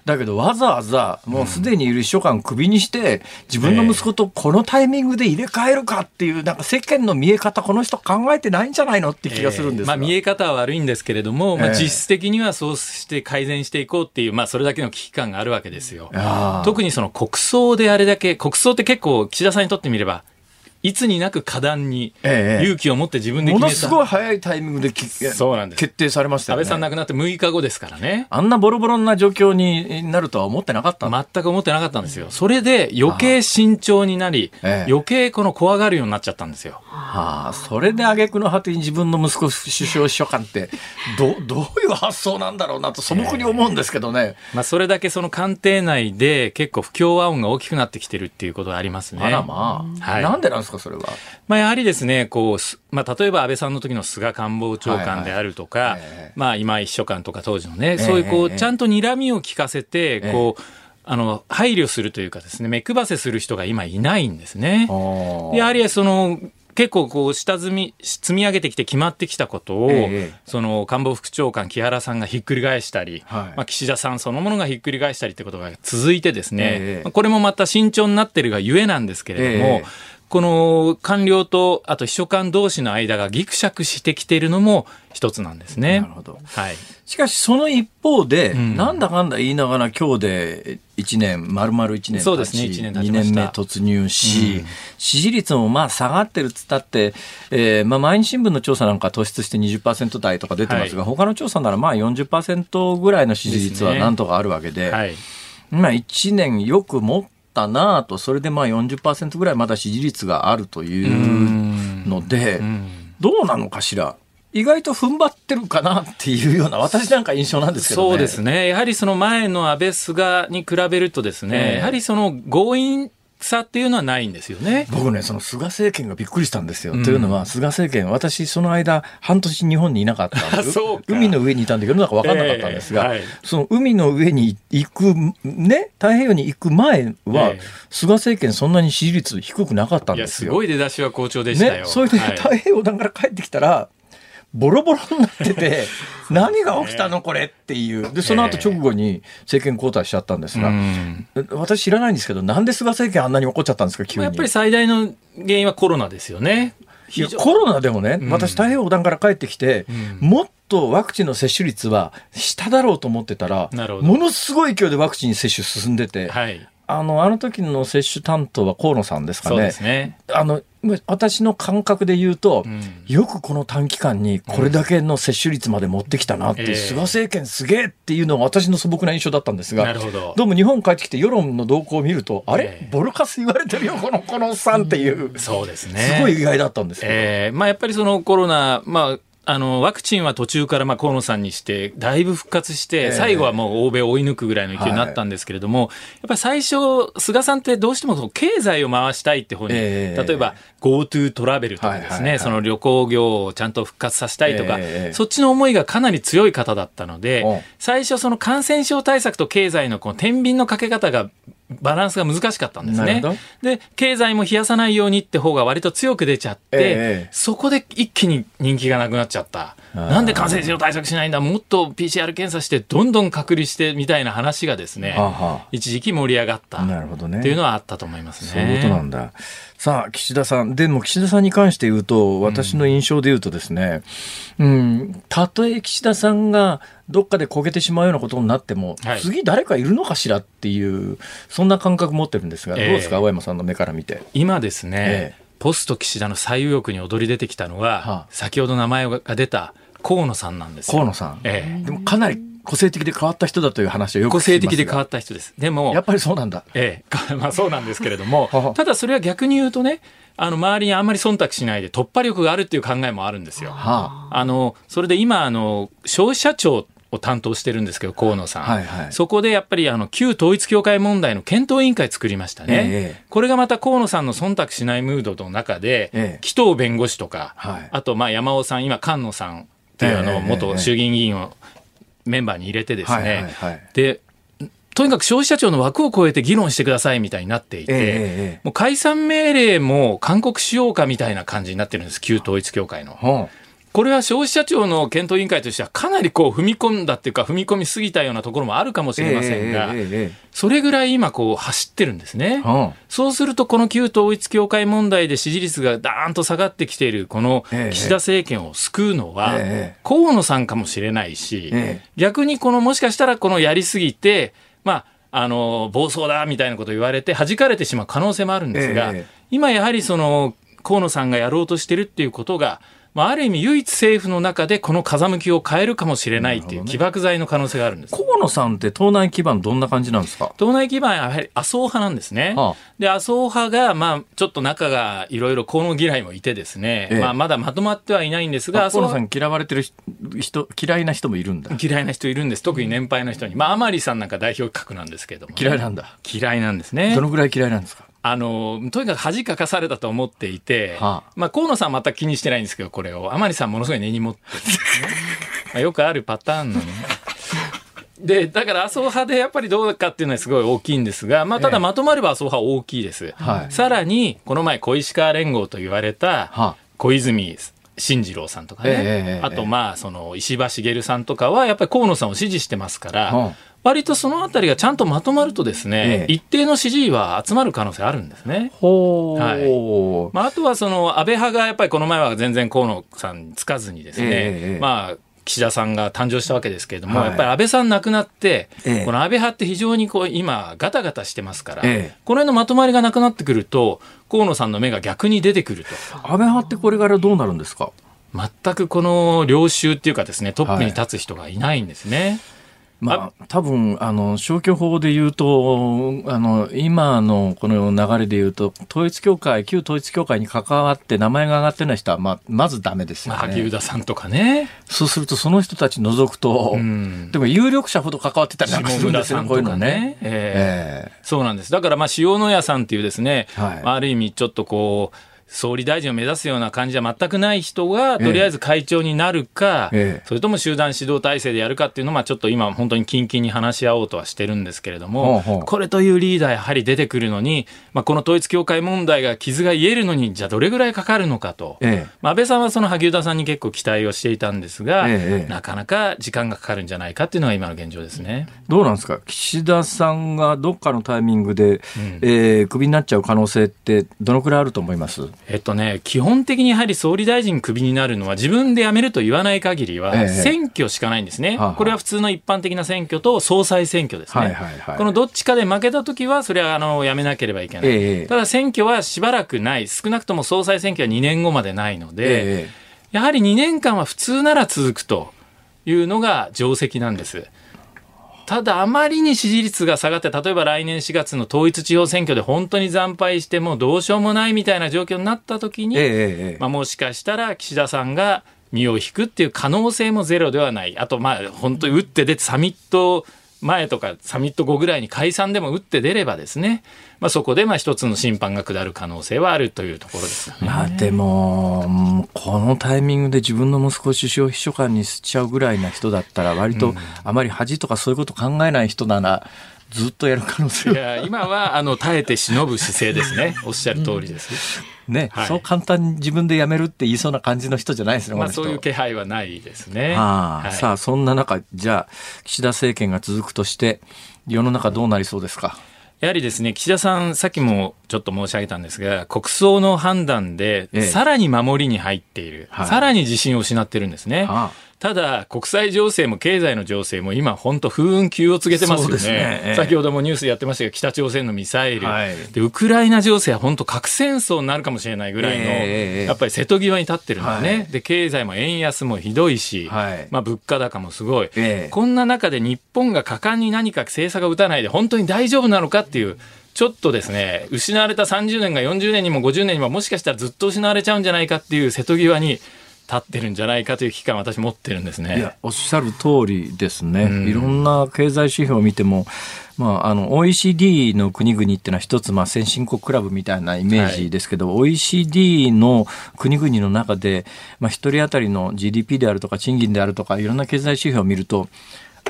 [SPEAKER 2] だけどわざわざもうすでにいる秘書官クビにして、自分の息子とこのタイミングで入れ替えるかっていう、なんか世間の見え方、この人考えてないんじゃないのって気がするんです、えー、
[SPEAKER 3] まあ見え方は悪いんですけれども、まあ実質的にはそうして改善していこうっていう、まあそれだけの危機感があるわけですよ。特にその国葬であれだけ、国葬って結構岸田さんにとってみれば、いつになく果断に勇気を持って自分で決めた、
[SPEAKER 2] ものすごい早いタイミングでそうなんです。決定されました
[SPEAKER 3] よね。安倍さん亡くなって6日後ですからね。
[SPEAKER 2] あんなボロボロな状況になるとは思ってなかった。
[SPEAKER 3] 全く思ってなかったんですよ。それで余計慎重になり、余計この怖がるようになっちゃったんですよ。
[SPEAKER 2] はあ、それで挙句の果てに自分の息子首相秘書官ってどどういう発想なんだろうなと素朴に思うんですけどね、
[SPEAKER 3] まあ、それだけその官邸内で結構不協和音が大きくなってきてるっていうことがありますね。
[SPEAKER 2] あらまあ、はい、なんでなんですか？それは。
[SPEAKER 3] まあ、やはりですね、こう、まあ、例えば安倍さんの時の菅官房長官であるとか、はいはい、まあ、今井秘書官とか当時のね、そういうこう、ちゃんと睨みを聞かせて、こう、あの、配慮するというかですね、目配せする人が今いないんですね。やはりその、結構こう下積み積み上げてきて決まってきたことを、ええ、その官房副長官木原さんがひっくり返したり、はい、まあ、岸田さんそのものがひっくり返したりってことが続いてですね、え、これもまた慎重になってるがゆえなんですけれども、この官僚とあと秘書官同士の間がぎくしゃくしてきているのも一つなんですね。
[SPEAKER 2] なるほど。はい。しかしその一方で、うん、なんだかんだ言いながら今日で1年、丸々1年
[SPEAKER 3] そうですね、1年
[SPEAKER 2] 2年目突入し、うん、支持率もまあ下がってるっつったって、えー、まあ毎日新聞の調査なんか突出して20%台とか出てますが、はい、他の調査ならまあ40%ぐらいの支持率はなんとかあるわけで、でねはい、まあ1年よく持ってったなと、それでまあ40%ぐらいまだ支持率があるというので、どうなのかしら？意外と踏ん張ってるかなっていうような、私なんか印象なんですけど、
[SPEAKER 3] ね、そうですね。やはりその前の安倍、菅に比べるとですね、えー、やはりその強引差っていうのはないんですよね。
[SPEAKER 2] 僕ね、その菅政権がびっくりしたんですよ。うん、というのは、菅政権、私、その間、半年日本にいなかったんで海の上にいたんだけど、なんか分かんなかったんですが、えーはい、その海の上に行く、ね、太平洋に行く前は、えー、菅政権、そんなに支持率低くなかったんですよ。
[SPEAKER 3] すごい出だしは好調でしたよ。ね、
[SPEAKER 2] それで、太平洋岸から帰ってきたら、ボロボロになってて、何が起きたのこれっていう。で、その後直後に政権交代しちゃったんですが、私知らないんですけど、なんで菅政権あんなに怒っちゃったんですか、急に。
[SPEAKER 3] やっぱり最大の原因はコロナですよね。
[SPEAKER 2] いやコロナでもね、私、太平洋横断から帰ってきて、もっとワクチンの接種率は下だろうと思ってたら、ものすごい勢いでワクチン接種進んでて、はい、あの、あの時の接種担当は河野さんですかね。そうですね。あの、私の感覚で言うと、うん、よくこの短期間にこれだけの接種率まで持ってきたなって、うん、菅政権すげえっていうのが私の素朴な印象だったんですが、ど。どうも日本帰ってきて世論の動向を見ると、あれ？ボルカス言われてるよ、この、このおっさんっていう。
[SPEAKER 3] そうですね。
[SPEAKER 2] すごい意外だったんですけど。
[SPEAKER 3] えー、まあやっぱりそのコロナ、まああの、ワクチンは途中からまあ河野さんにして、だいぶ復活して、最後はもう欧米を追い抜くぐらいの勢いになったんですけれども、やっぱり最初、菅さんってどうしても経済を回したいって方に、例えば GoTo トラベルとかですね、その旅行業をちゃんと復活させたいとか、そっちの思いがかなり強い方だったので、最初その感染症対策と経済のこの天秤のかけ方がバランスが難しかったんですね。で、経済も冷やさないようにって方が割と強く出ちゃって、えー、そこで一気に人気がなくなっちゃった。なんで感染症対策しないんだ？もっと PCR 検査してどんどん隔離してみたいな話がですね、はは一時期盛り上がったなるほど、ね、っていうのはあったと思いますね。
[SPEAKER 2] そういうことなんだ。さあ、岸田さん。でも、岸田さんに関して言うと、私の印象で言うとですね、うん、たとえ岸田さんがどっかで焦げてしまうようなことになっても、はい、次誰かいるのかしらっていう、そんな感覚持ってるんですが、どうですか、青山さんの目から見て？
[SPEAKER 3] 今ですね、えー、ポスト岸田の最右翼に躍り出てきたのは、はあ、先ほど名前が出た河野さんなんです
[SPEAKER 2] 河野さん。ええ、でもかなり個性的で変わった人だという話はよく
[SPEAKER 3] 個性的で変わった人です。でも、
[SPEAKER 2] やっぱりそうなんだ。
[SPEAKER 3] ええ、まあそうなんですけれども、ただそれは逆に言うとね、あの周りにあんまり忖度しないで突破力があるっていう考えもあるんですよ。はあ、あのそれで今あの消費者庁を担当してるんですけど河野さん、はいはい、そこでやっぱりあの旧統一教会問題の検討委員会作りましたね、ええ、これがまた河野さんの忖度しないムードの中で、ええ、紀藤弁護士とか、はい、あとまあ山尾さん今菅野さんっていうあの元衆議院議員をメンバーに入れてですね、でとにかく消費者庁の枠を超えて議論してくださいみたいになっていて、えもう解散命令も勧告しようかみたいな感じになってるんです、旧統一教会の。これは消費者庁の検討委員会としてはかなりこう踏み込んだっていうか踏み込みすぎたようなところもあるかもしれませんが、それぐらい今こう走ってるんですね。そうするとこの旧統一教会問題で支持率がダーンと下がってきているこの岸田政権を救うのは河野さんかもしれないし、逆にこのもしかしたらこのやりすぎて、まあ、あの暴走だみたいなことを言われて弾かれてしまう可能性もあるんですが、今やはりその河野さんがやろうとしてるっていうことがまあ、ある意味唯一政府の中でこの風向きを変えるかもしれないっていう起爆剤の可能性があるんです、
[SPEAKER 2] ね、河野さんって党内基盤どんな感じなんですか？
[SPEAKER 3] 党内基盤はやはり麻生派なんですね。はあ、で、麻生派が、まあ、ちょっと仲がいろいろ河野嫌いもいてですね、ええ、まあ、まだまとまってはいないんですが、
[SPEAKER 2] 河野さん嫌われてる人、嫌いな人もいるんだ。
[SPEAKER 3] 嫌いな人いるんです。特に年配の人に。まあ、甘利さんなんか代表格なんですけども、
[SPEAKER 2] ね、嫌いなんだ。
[SPEAKER 3] 嫌いなんですね。
[SPEAKER 2] どのぐらい嫌いなんですか？
[SPEAKER 3] あの、とにかく恥かかされたと思っていて、はあ、まあ、河野さん全く気にしてないんですけど、これを。甘利さんものすごい根に持って まあよくあるパターンのね。で、だから麻生派でやっぱりどうかっていうのはすごい大きいんですが、まあ、ただまとまれば麻生派大きいです。はい、さらに、この前小石川連合と言われた小泉進次郎さんとかね、えー、あとまあその石破茂さんとかはやっぱり河野さんを支持してますから、割とそのあたりがちゃんとまとまるとですね、ええ、一定の支持は集まる可能性あるんですね。はい。まあ、あとはその安倍派がやっぱりこの前は全然河野さんにつかずにですね、え、まあ岸田さんが誕生したわけですけれども、はい、やっぱり安倍さん亡くなって、この安倍派って非常にこう今ガタガタしてますから、この辺のまとまりがなくなってくると河野さんの目が逆に出てくると。
[SPEAKER 2] 安倍派ってこれからどうなるんですか？
[SPEAKER 3] 全くこの領袖っていうかですねトップに立つ人がいないんですね。はい
[SPEAKER 2] まあ、多分あの消去法で言うとあの今のこの流れで言うと統一教会旧統一教会に関わって名前が挙がってない人はまあまずダメですよね、まあ、
[SPEAKER 3] 萩生田さんとかね。
[SPEAKER 2] そうするとその人たち除くと、うん、でも有力者ほど関わってたりするんですよねこういうのね、
[SPEAKER 3] えー、えー、そうなんです。だからまあ塩谷さんっていうですね、はい、ある意味ちょっとこう総理大臣を目指すような感じは全くない人が、とりあえず会長になるか、ええ、それとも集団指導体制でやるかっていうのは、ちょっと今、本当に近々に話し合おうとはしてるんですけれども、ほうほう。これというリーダー、やはり出てくるのに、まあ、この統一教会問題が傷が癒えるのに、じゃあどれぐらいかかるのかと、え、まあ、安倍さんはその萩生田さんに結構期待をしていたんですが、なかなか時間がかかるんじゃないかっていうのが今の現状ですね。
[SPEAKER 2] どうなんですか、岸田さんがどっかのタイミングで、うん、えー、クビになっちゃう可能性って、どのくらいあると思います？
[SPEAKER 3] えっとね、基本的にやはり総理大臣クビになるのは自分で辞めると言わない限りは選挙しかないんですね、ええ、これは普通の一般的な選挙と総裁選挙ですね、はいはいはい、このどっちかで負けたときはそれはあの辞めなければいけない、え、ただ選挙はしばらくない。少なくとも総裁選挙は2年後までないので、やはり2年間は普通なら続くというのが定石なんです。ただあまりに支持率が下がって、例えば来年4月の統一地方選挙で本当に惨敗してもどうしようもないみたいな状況になった時に、ええ、まあ、もしかしたら岸田さんが身を引くっていう可能性もゼロではない。あとまあ本当に打って出てサミット前とかサミット後ぐらいに解散でも打って出ればですね、まあ、そこでまあ一つの審判が下る可能性はあるというところです、ね、
[SPEAKER 2] まあでも、このタイミングで自分の息子を首相秘書官にしちゃうぐらいな人だったら、割とあまり恥とかそういうこと考えない人なら、ずっとやる可能性
[SPEAKER 3] いや今はあの耐えて忍ぶ姿勢ですね、おっしゃる通りです。
[SPEAKER 2] ね、はい、そう簡単に自分で辞めるって言いそうな感じの人じゃないですね、
[SPEAKER 3] まあ、そういう気配はないですね。
[SPEAKER 2] はあ、はい、さあ、そんな中、じゃあ、岸田政権が続くとして、世の中どうなりそうですか？
[SPEAKER 3] やはりですね、岸田さん、さっきもちょっと申し上げたんですが、国葬の判断で、さらに守りに入っている、さらに自信を失ってるんですね。はあただ、国際情勢も経済の情勢も今、本当、風雲急を告げてますよね、ね。先ほどもニュースでやってましたが、北朝鮮のミサイル、はい、でウクライナ情勢は本当、核戦争になるかもしれないぐらいの、えー、やっぱり瀬戸際に立ってるんだね、はい、で経済も円安もひどいし、はい、まあ、物価高もすごい、えー、こんな中で日本が果敢に何か政策を打たないで、本当に大丈夫なのかっていう。ちょっとですね、失われた30年が40年にも50年にももしかしたらずっと失われちゃうんじゃないかっていう瀬戸際に立ってるんじゃないかという危機感私持ってるんですね。
[SPEAKER 2] いやおっしゃる通りですね。うん、いろんな経済指標を見ても、まあ、あの OECD の国々っていうのは一つ、まあ、先進国クラブみたいなイメージですけど、はい、OECD の国々の中で、まあ、一人当たりの GDP であるとか賃金であるとかいろんな経済指標を見ると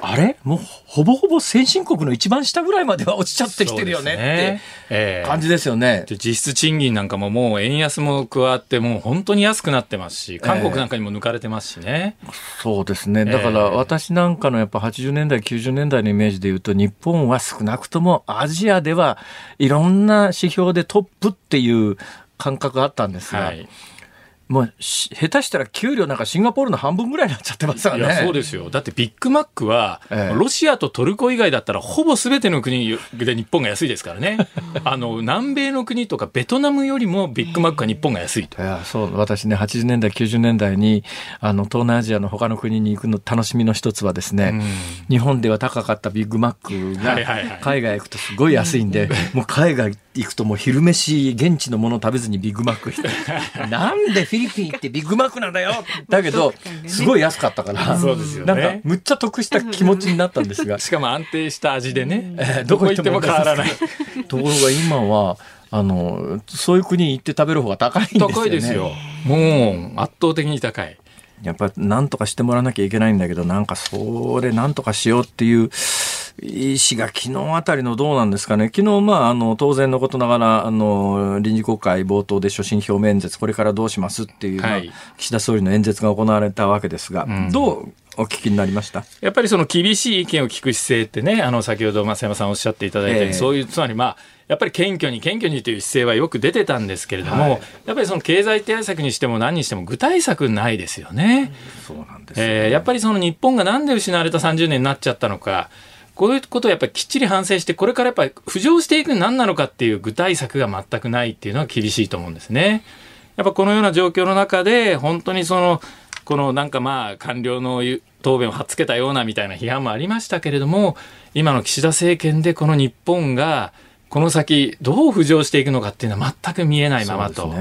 [SPEAKER 2] あれ？もうほぼほぼ先進国の一番下ぐらいまでは落ちちゃってきてるよねって感じですよね。
[SPEAKER 3] で実質賃金なんかももう円安も加わってもう本当に安くなってますし韓国なんかにも抜かれてますしね。
[SPEAKER 2] えー、そうですね。だから私なんかのやっぱ80年代90年代のイメージで言うと日本は少なくともアジアではいろんな指標でトップっていう感覚があったんですが、はいもう下手したら給料なんかシンガポールの半分ぐらいになっちゃってますからね。いや、
[SPEAKER 3] そうですよ。だってビッグマックは、ええ、ロシアとトルコ以外だったらほぼ全ての国で日本が安いですからね。あの、南米の国とかベトナムよりもビッグマックは日本が安いと。
[SPEAKER 2] いや、そう、私ね、80年代、90年代に、あの、東南アジアの他の国に行くの楽しみの一つはですね、うん、日本では高かったビッグマックが、海外行くとすごい安いんで、もう海外行くともう昼飯、現地のもの食べずにビッグマック なんでフィリピン行ってビッグマックなんだよ だけど、すごい安かったから、そうですよね。なんか、むっちゃ得した気持ちになったんですが。
[SPEAKER 3] しかも安定した味でね、えー、どこ行っても変わらない。
[SPEAKER 2] ところが今は、あの、そういう国に行って食べる方が高いんですよね。
[SPEAKER 3] 高いですよ。もう、圧倒的に高い。
[SPEAKER 2] やっぱ、なんとかしてもらわなきゃいけないんだけど、なんか、それ、なんとかしようっていう、意思が昨日あたりのどうなんですかね。昨日、まあ、あの、当然のことながら、あの、臨時国会冒頭で所信表明演説、これからどうしますっていう、はい、岸田総理の演説が行われたわけですが、うん、どうお聞きになりました？
[SPEAKER 3] やっぱりその厳しい意見を聞く姿勢ってね、あの先ほど増山さんおっしゃっていただいたように、えー、そういう、つまりまあ、やっぱり謙虚に謙虚にという姿勢はよく出てたんですけれども、はい、やっぱりその経済対策にしても何にしても具体策ないですよね。そうなんです、ね、えー、やっぱりその日本がなんで失われた30年になっちゃったのか、こういうことをやっぱりきっちり反省して、これからやっぱり浮上していく何なのかっていう具体策が全くないっていうのは厳しいと思うんですね。やっぱこのような状況の中で、本当にその、このなんかまあ官僚の答弁をはっつけたようなみたいな批判もありましたけれども、今の岸田政権でこの日本がこの先どう浮上していくのかっていうのは全く見えないままと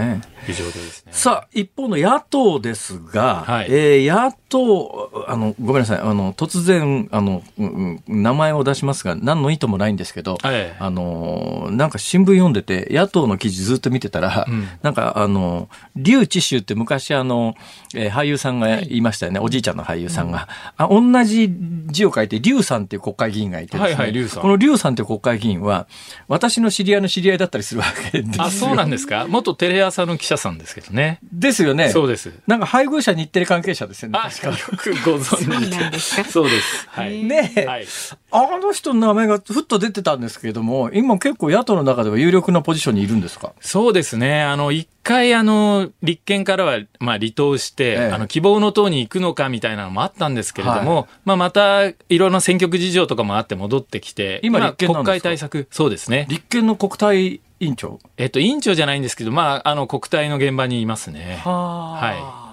[SPEAKER 3] う状況ですね。
[SPEAKER 2] さあ、一方の野党ですが、はい、えー、野党、あの、ごめんなさい、あの、突然、あの、うん、名前を出しますが、何の意図もないんですけど、はい、あの、なんか新聞読んでて、野党の記事ずっと見てたら、うん、なんか、あの、劉知州って昔、あの、えー、俳優さんがい。ましたよね、おじいちゃんの俳優さんが。うん、あ同じ字を書いて、劉さんっていう国会議員がいてですね、はいはい、この劉さんっていう国会議員は、私の知り合いの知り合いだったりするわけですあ、
[SPEAKER 3] そうなんですか？元テレ朝の記者さんですけどね。
[SPEAKER 2] ですよね。
[SPEAKER 3] そうです。
[SPEAKER 2] なんか配偶者日テレ関係者ですよね。
[SPEAKER 3] あ、よくご存知そうです。
[SPEAKER 2] はい。ねえ、はい、あの人の名前がふっと出てたんですけれども、今結構野党の中では有力なポジションにいるんですか？
[SPEAKER 3] そうですね。あの、一回あの、立憲からは、まあ離党して、ええ、あの、希望の党に行くのかみたいなのもあったんですけれども、はい、まあまた、いろんな選挙区事情とかもあって戻ってきて、
[SPEAKER 2] 今立憲
[SPEAKER 3] 国会対策、そうですね。
[SPEAKER 2] 立憲の国対委員長
[SPEAKER 3] えっと、委員長じゃないんですけど、まあ、あの、国対の現場にいますね。
[SPEAKER 2] ははい。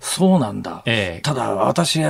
[SPEAKER 2] そうなんだ。ええ、ただ、私、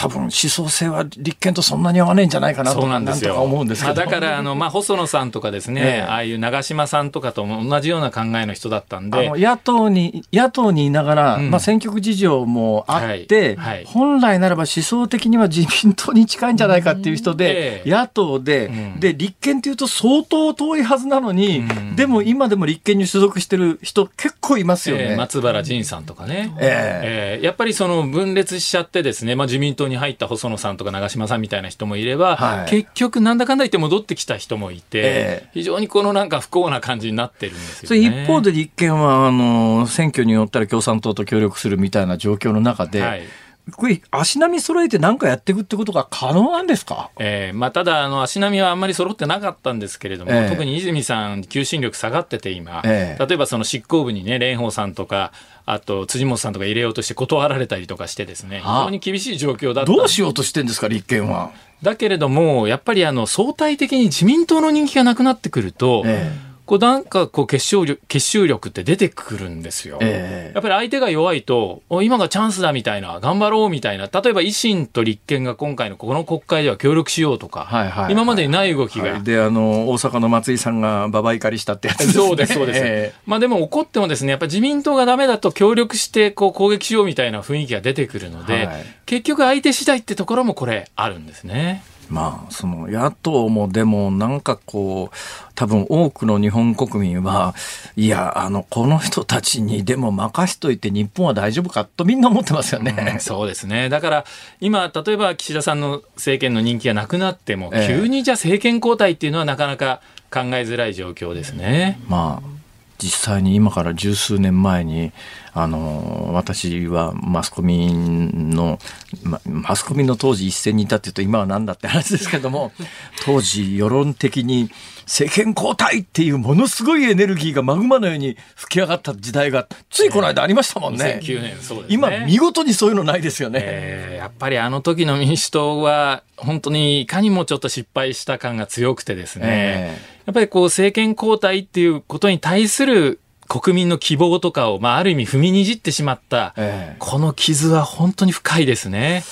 [SPEAKER 2] 多分思想性は立憲とそんなに合わないんじゃないかなとなんですよ。思うんですけ
[SPEAKER 3] ど、だからあの、まあ、細野さんとかですね、ええ、ああいう長嶋さんとかと同じような考えの人だったんで。
[SPEAKER 2] 野党に野党にいながら、うん、まあ、選挙区事情もあって、はい。はい、本来ならば思想的には自民党に近いんじゃないかっていう人で、え、野党で、うん、で立憲っていうと相当遠いはずなのに、うん、でも今でも立憲に所属してる人結構いますよね、
[SPEAKER 3] 松原仁さんとかね、ええ。やっぱりその分裂しちゃってですね、まあ、自民党に入った細野さんとか長嶋さんみたいな人もいれば、はい、結局なんだかんだ言って戻ってきた人もいて、えー、非常にこのなんか不幸な感じになってるんですよ、
[SPEAKER 2] ね、一方で立憲はあの選挙によったら共産党と協力するみたいな状況の中で、はい足並み揃えて何かやっていくってことが可能なんですか、
[SPEAKER 3] えーまあ、ただあの、足並みはあんまり揃ってなかったんですけれども、えー、特に泉さん、求心力下がってて今、えー、例えばその執行部にね、蓮舫さんとか、あと辻元さんとか入れようとして断られたりとかしてですね、非常に厳しい状況だった。
[SPEAKER 2] どうしようとしてんですか、立憲は？
[SPEAKER 3] だけれども、やっぱりあの相対的に自民党の人気がなくなってくると、えーこうなんかこう結集力結集力って出てくるんですよ、えー、やっぱり相手が弱いと今がチャンスだみたいな頑張ろうみたいな。例えば維新と立憲が今回のこの国会では協力しようとか、はいはいはい、今までにない動きが、はい、
[SPEAKER 2] であの大阪の松井さんが馬場怒りしたってやつです、ね、
[SPEAKER 3] そうですそうです、えー、まあでも怒ってもですねやっぱ自民党がダメだと協力してこう攻撃しようみたいな雰囲気が出てくるので、はい、結局相手次第ってところもこれあるんですね
[SPEAKER 2] まあ、その野党もでもなんかこう、多分多くの日本国民は、いや、あの、この人たちにでも任しといて日本は大丈夫かとみんな思ってますよね。
[SPEAKER 3] うん、そうですね。だから今、例えば岸田さんの政権の人気がなくなっても、え急にじゃあ政権交代っていうのはなかなか考えづらい状況ですね。
[SPEAKER 2] まあ、実際に今から十数年前にあの私はマスコミの、ま、マスコミの当時一線にいたっていうと今は何だって話ですけども 当時世論的に政権交代っていうものすごいエネルギーがマグマのように吹き上がった時代がついこの間ありましたもんね。
[SPEAKER 3] 2009年そうね。
[SPEAKER 2] 今見事にそういうのないですよね、
[SPEAKER 3] えー、やっぱりあの時の民主党は本当にいかにもちょっと失敗した感が強くてですね、えー、やっぱりこう政権交代っていうことに対する国民の希望とかを、まあ、ある意味踏みにじってしまった、えこの傷は本当に深いですね。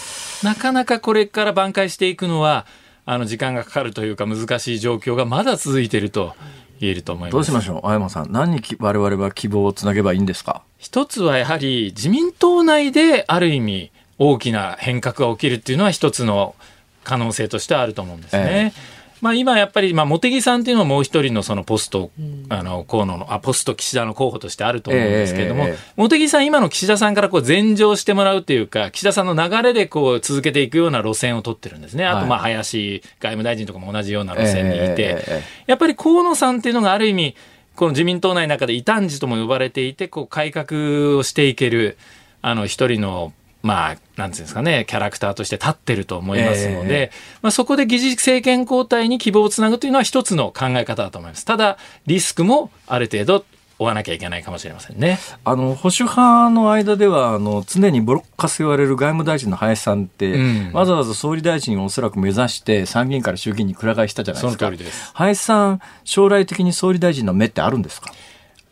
[SPEAKER 3] なかなかこれから挽回していくのは、あの、時間がかかるというか難しい状況がまだ続いていると言えると思います。
[SPEAKER 2] どうしましょう？青山さん。何に我々は希望をつなげばいいんですか？
[SPEAKER 3] 一つはやはり自民党内である意味大きな変革が起きるっていうのは一つの可能性としてあると思うんですね。えまあ、今やっぱり、まあ、茂木さんっていうのはもう一人のそのポスト、うん、あの、河野の、あ、ポスト岸田の候補としてあると思うんですけれども、えー、茂木さん今の岸田さんからこう前乗してもらうっていうか、岸田さんの流れでこう続けていくような路線を取ってるんですね。あと、まあ、林外務大臣とかも同じような路線にいて、えー、やっぱり河野さんっていうのがある意味、この自民党内の中で異端児とも呼ばれていて、こう改革をしていける、あの、一人のまあ、なんていうんですかね、キャラクターとして立ってると思いますので、えー、まあ、そこで議事政権交代に希望をつなぐというのは一つの考え方だと思います。ただ、リスクもある程度追わなきゃいけないかもしれませんね。
[SPEAKER 2] あの、保守派の間では、あの、常にボロッカス言われる外務大臣の林さんって、うん、わざわざ総理大臣をおそらく目指して参議院から衆議院にくら替えしたじゃないですか。
[SPEAKER 3] その通りです。
[SPEAKER 2] 林さん、将来的に総理大臣の目ってあるんですか？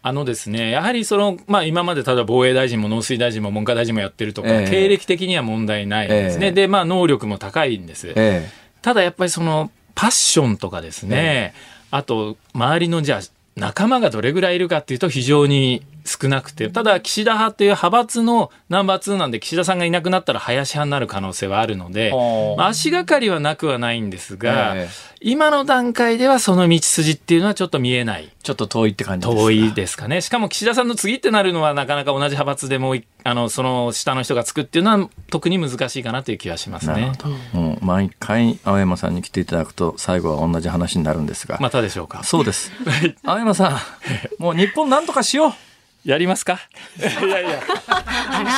[SPEAKER 3] あのですね、やはりその、まあ今までただ防衛大臣も農水大臣も文科大臣もやってるとか、えー、経歴的には問題ないんですね。えー、で、まあ能力も高いんです。えー、ただやっぱりその、パッションとかですね、あと、周りのじゃあ、仲間がどれぐらいいるかっていうと非常に少なくて、ただ岸田派っていう派閥のナンバー2なんで岸田さんがいなくなったら林派になる可能性はあるので、まあ、足がかりはなくはないんですが、えー、今の段階ではその道筋っていうのはちょっと見えない。
[SPEAKER 2] ちょっと遠いって感じです
[SPEAKER 3] か？遠いですかね。しかも岸田さんの次ってなるのはなかなか同じ派閥でもあの、その下の人がつくっていうのは特に難しいかなという気はしますね。
[SPEAKER 2] もう毎回青山さんに来ていただくと最後は同じ話になるんですが。
[SPEAKER 3] またでしょうか。
[SPEAKER 2] そうです。青山さん、もう日本なんとかしよう。
[SPEAKER 3] やりますか？いやいや、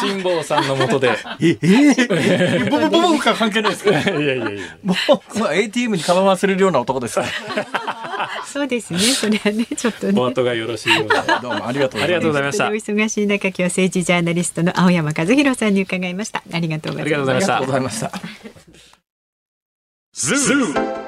[SPEAKER 3] 辛坊さんのもとで。
[SPEAKER 2] え、えー、僕、僕か関係ないですかいや
[SPEAKER 3] いやいや
[SPEAKER 2] 僕は ATM にかば忘れるような男です。
[SPEAKER 1] そうですね。それはね、ちょっとね。
[SPEAKER 3] お後がよろしいよう
[SPEAKER 2] で。どうもありがとう
[SPEAKER 3] ございました。お
[SPEAKER 1] 忙しい中、今日は政治ジャーナリストの青山和弘さんに伺いました。ありがとうございました。あり
[SPEAKER 2] がとうございました。
[SPEAKER 1] ズー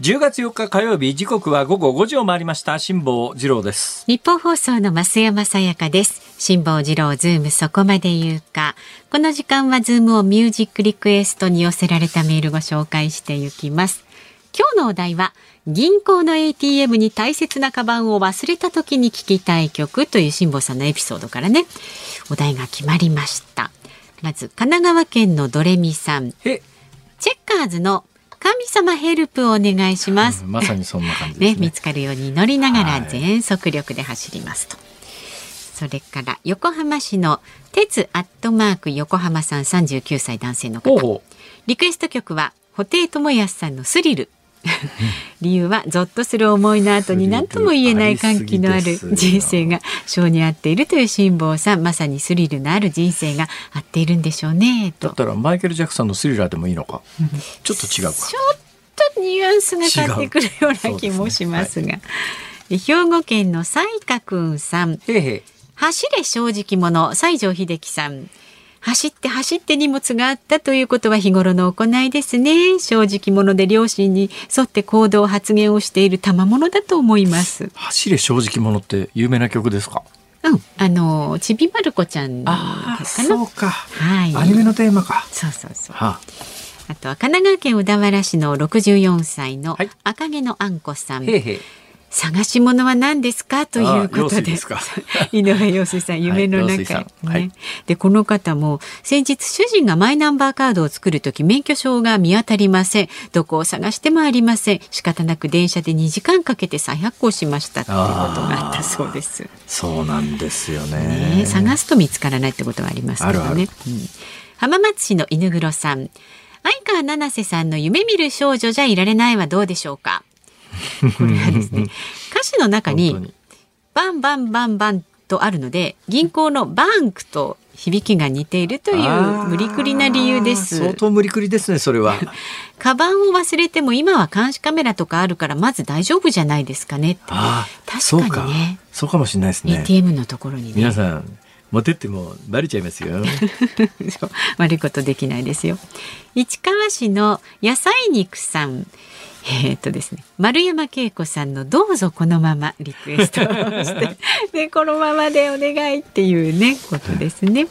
[SPEAKER 2] 10月4日火曜日時刻は午後5時を回りました。辛坊治郎です。
[SPEAKER 1] 日本放送の増山さやかです。辛坊治郎ズームそこまで言うか。この時間はズームオンミュージックリクエストに寄せられたメールご紹介していきます。今日のお題は銀行の ATM に大切なカバンを忘れた時に聞きたい曲という辛坊さんのエピソードからね。お題が決まりました。まず神奈川県のドレミさん。チェッカーズの神様ヘルプをお願いします。
[SPEAKER 2] うん、まさにそんな感じね、
[SPEAKER 1] ね、見つかるように乗りながら全速力で走りますと。はい、それから横浜市の鉄アットマーク横浜さん39歳男性の方。リクエスト曲は布袋寅泰さんのスリル。理由はゾッとする思いの後に何とも言えない歓喜のある人生が性に合っているという辛抱さんまさにスリルのある人生が合っているんでしょうね
[SPEAKER 2] だったらマイケル・ジャクソンのスリラーでもいいのか、ちょっと違うか
[SPEAKER 1] ちょっとニュアンスが変わってくるような気もしますが、ねはい、兵庫県の西華くんさん。走れ正直者西城秀樹さん走って走って荷物があったということは日頃の行いですね。正直者で両親に沿って行動発言をしている賜物だと思います。
[SPEAKER 2] 走れ正直者って有名な曲ですか？
[SPEAKER 1] うん、あのちびまる子ちゃん
[SPEAKER 2] あそうか、はい、アニメのテーマか。
[SPEAKER 1] そうそうそう、はあ、あとは神奈川県小田原市の64歳の赤毛のあんこさん、はい、へへ探し物は何ですかということで。井上陽水さん夢の中、はい、ね、はい、でこの方も先日主人がマイナンバーカードを作る時免許証が見当たりません。どこを探してもありません。仕方なく電車で2時間かけて再発行しましたっていうことがあったそうです。
[SPEAKER 2] そうなんですよね、ね、
[SPEAKER 1] 探すと見つからないってことはありますけどね。うん、浜松市の犬黒さん。相川七瀬さんの夢見る少女じゃいられないはどうでしょうか？これはですね歌詞の中にバンバンバンバンとあるので銀行のバンクと響きが似ているという無理くりな理由です。
[SPEAKER 2] 相当無理くりですねそれは。
[SPEAKER 1] カバンを忘れても今は監視カメラとかあるからまず大丈夫じゃないですかねって。確かにね。
[SPEAKER 2] そうか。もしれないですね。
[SPEAKER 1] ATM のところに、ね、
[SPEAKER 2] 皆さん持ってってもバレちゃいますよ。
[SPEAKER 1] 悪いことできないですよ。市川市の野菜肉さんえー、っとですね丸山恵子さんの「どうぞこのまま」リクエストをしてで このままでお願いっていうねことですね。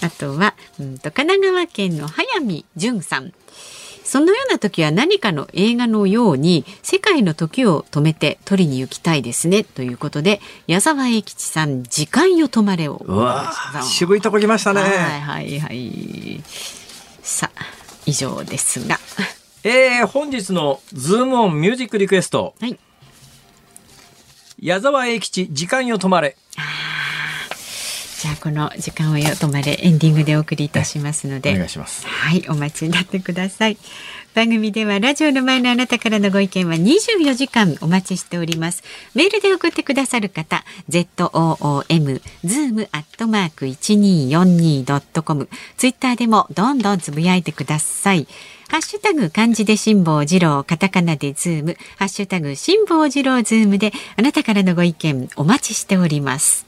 [SPEAKER 1] あとは、うんと、神奈川県の早見淳さん。そのような時は何かの映画のように世界の時を止めて取りに行きたいですね。ということで矢沢永吉さん時間よ止まれを。
[SPEAKER 2] 渋いとこ来ましたね。
[SPEAKER 1] はいはいはい。さあ以上ですが
[SPEAKER 2] えー、本日のズームオンミュージックリクエスト。はい。矢沢永吉、時間よ止まれ。
[SPEAKER 1] じゃあこの時間をよ止まれエンディングでお送りいたしますので、
[SPEAKER 2] お願いします。
[SPEAKER 1] はい、お待ちになってください。番組ではラジオの前のあなたからのご意見は24時間お待ちしております。メールで送ってくださる方、zoom zoom アットマーク一二四二ドットコム。ツイッターでもどんどんつぶやいてください。ハッシュタグ漢字で辛坊治郎、カタカナでズーム、ハッシュタグ辛坊治郎ズームであなたからのご意見お待ちしております。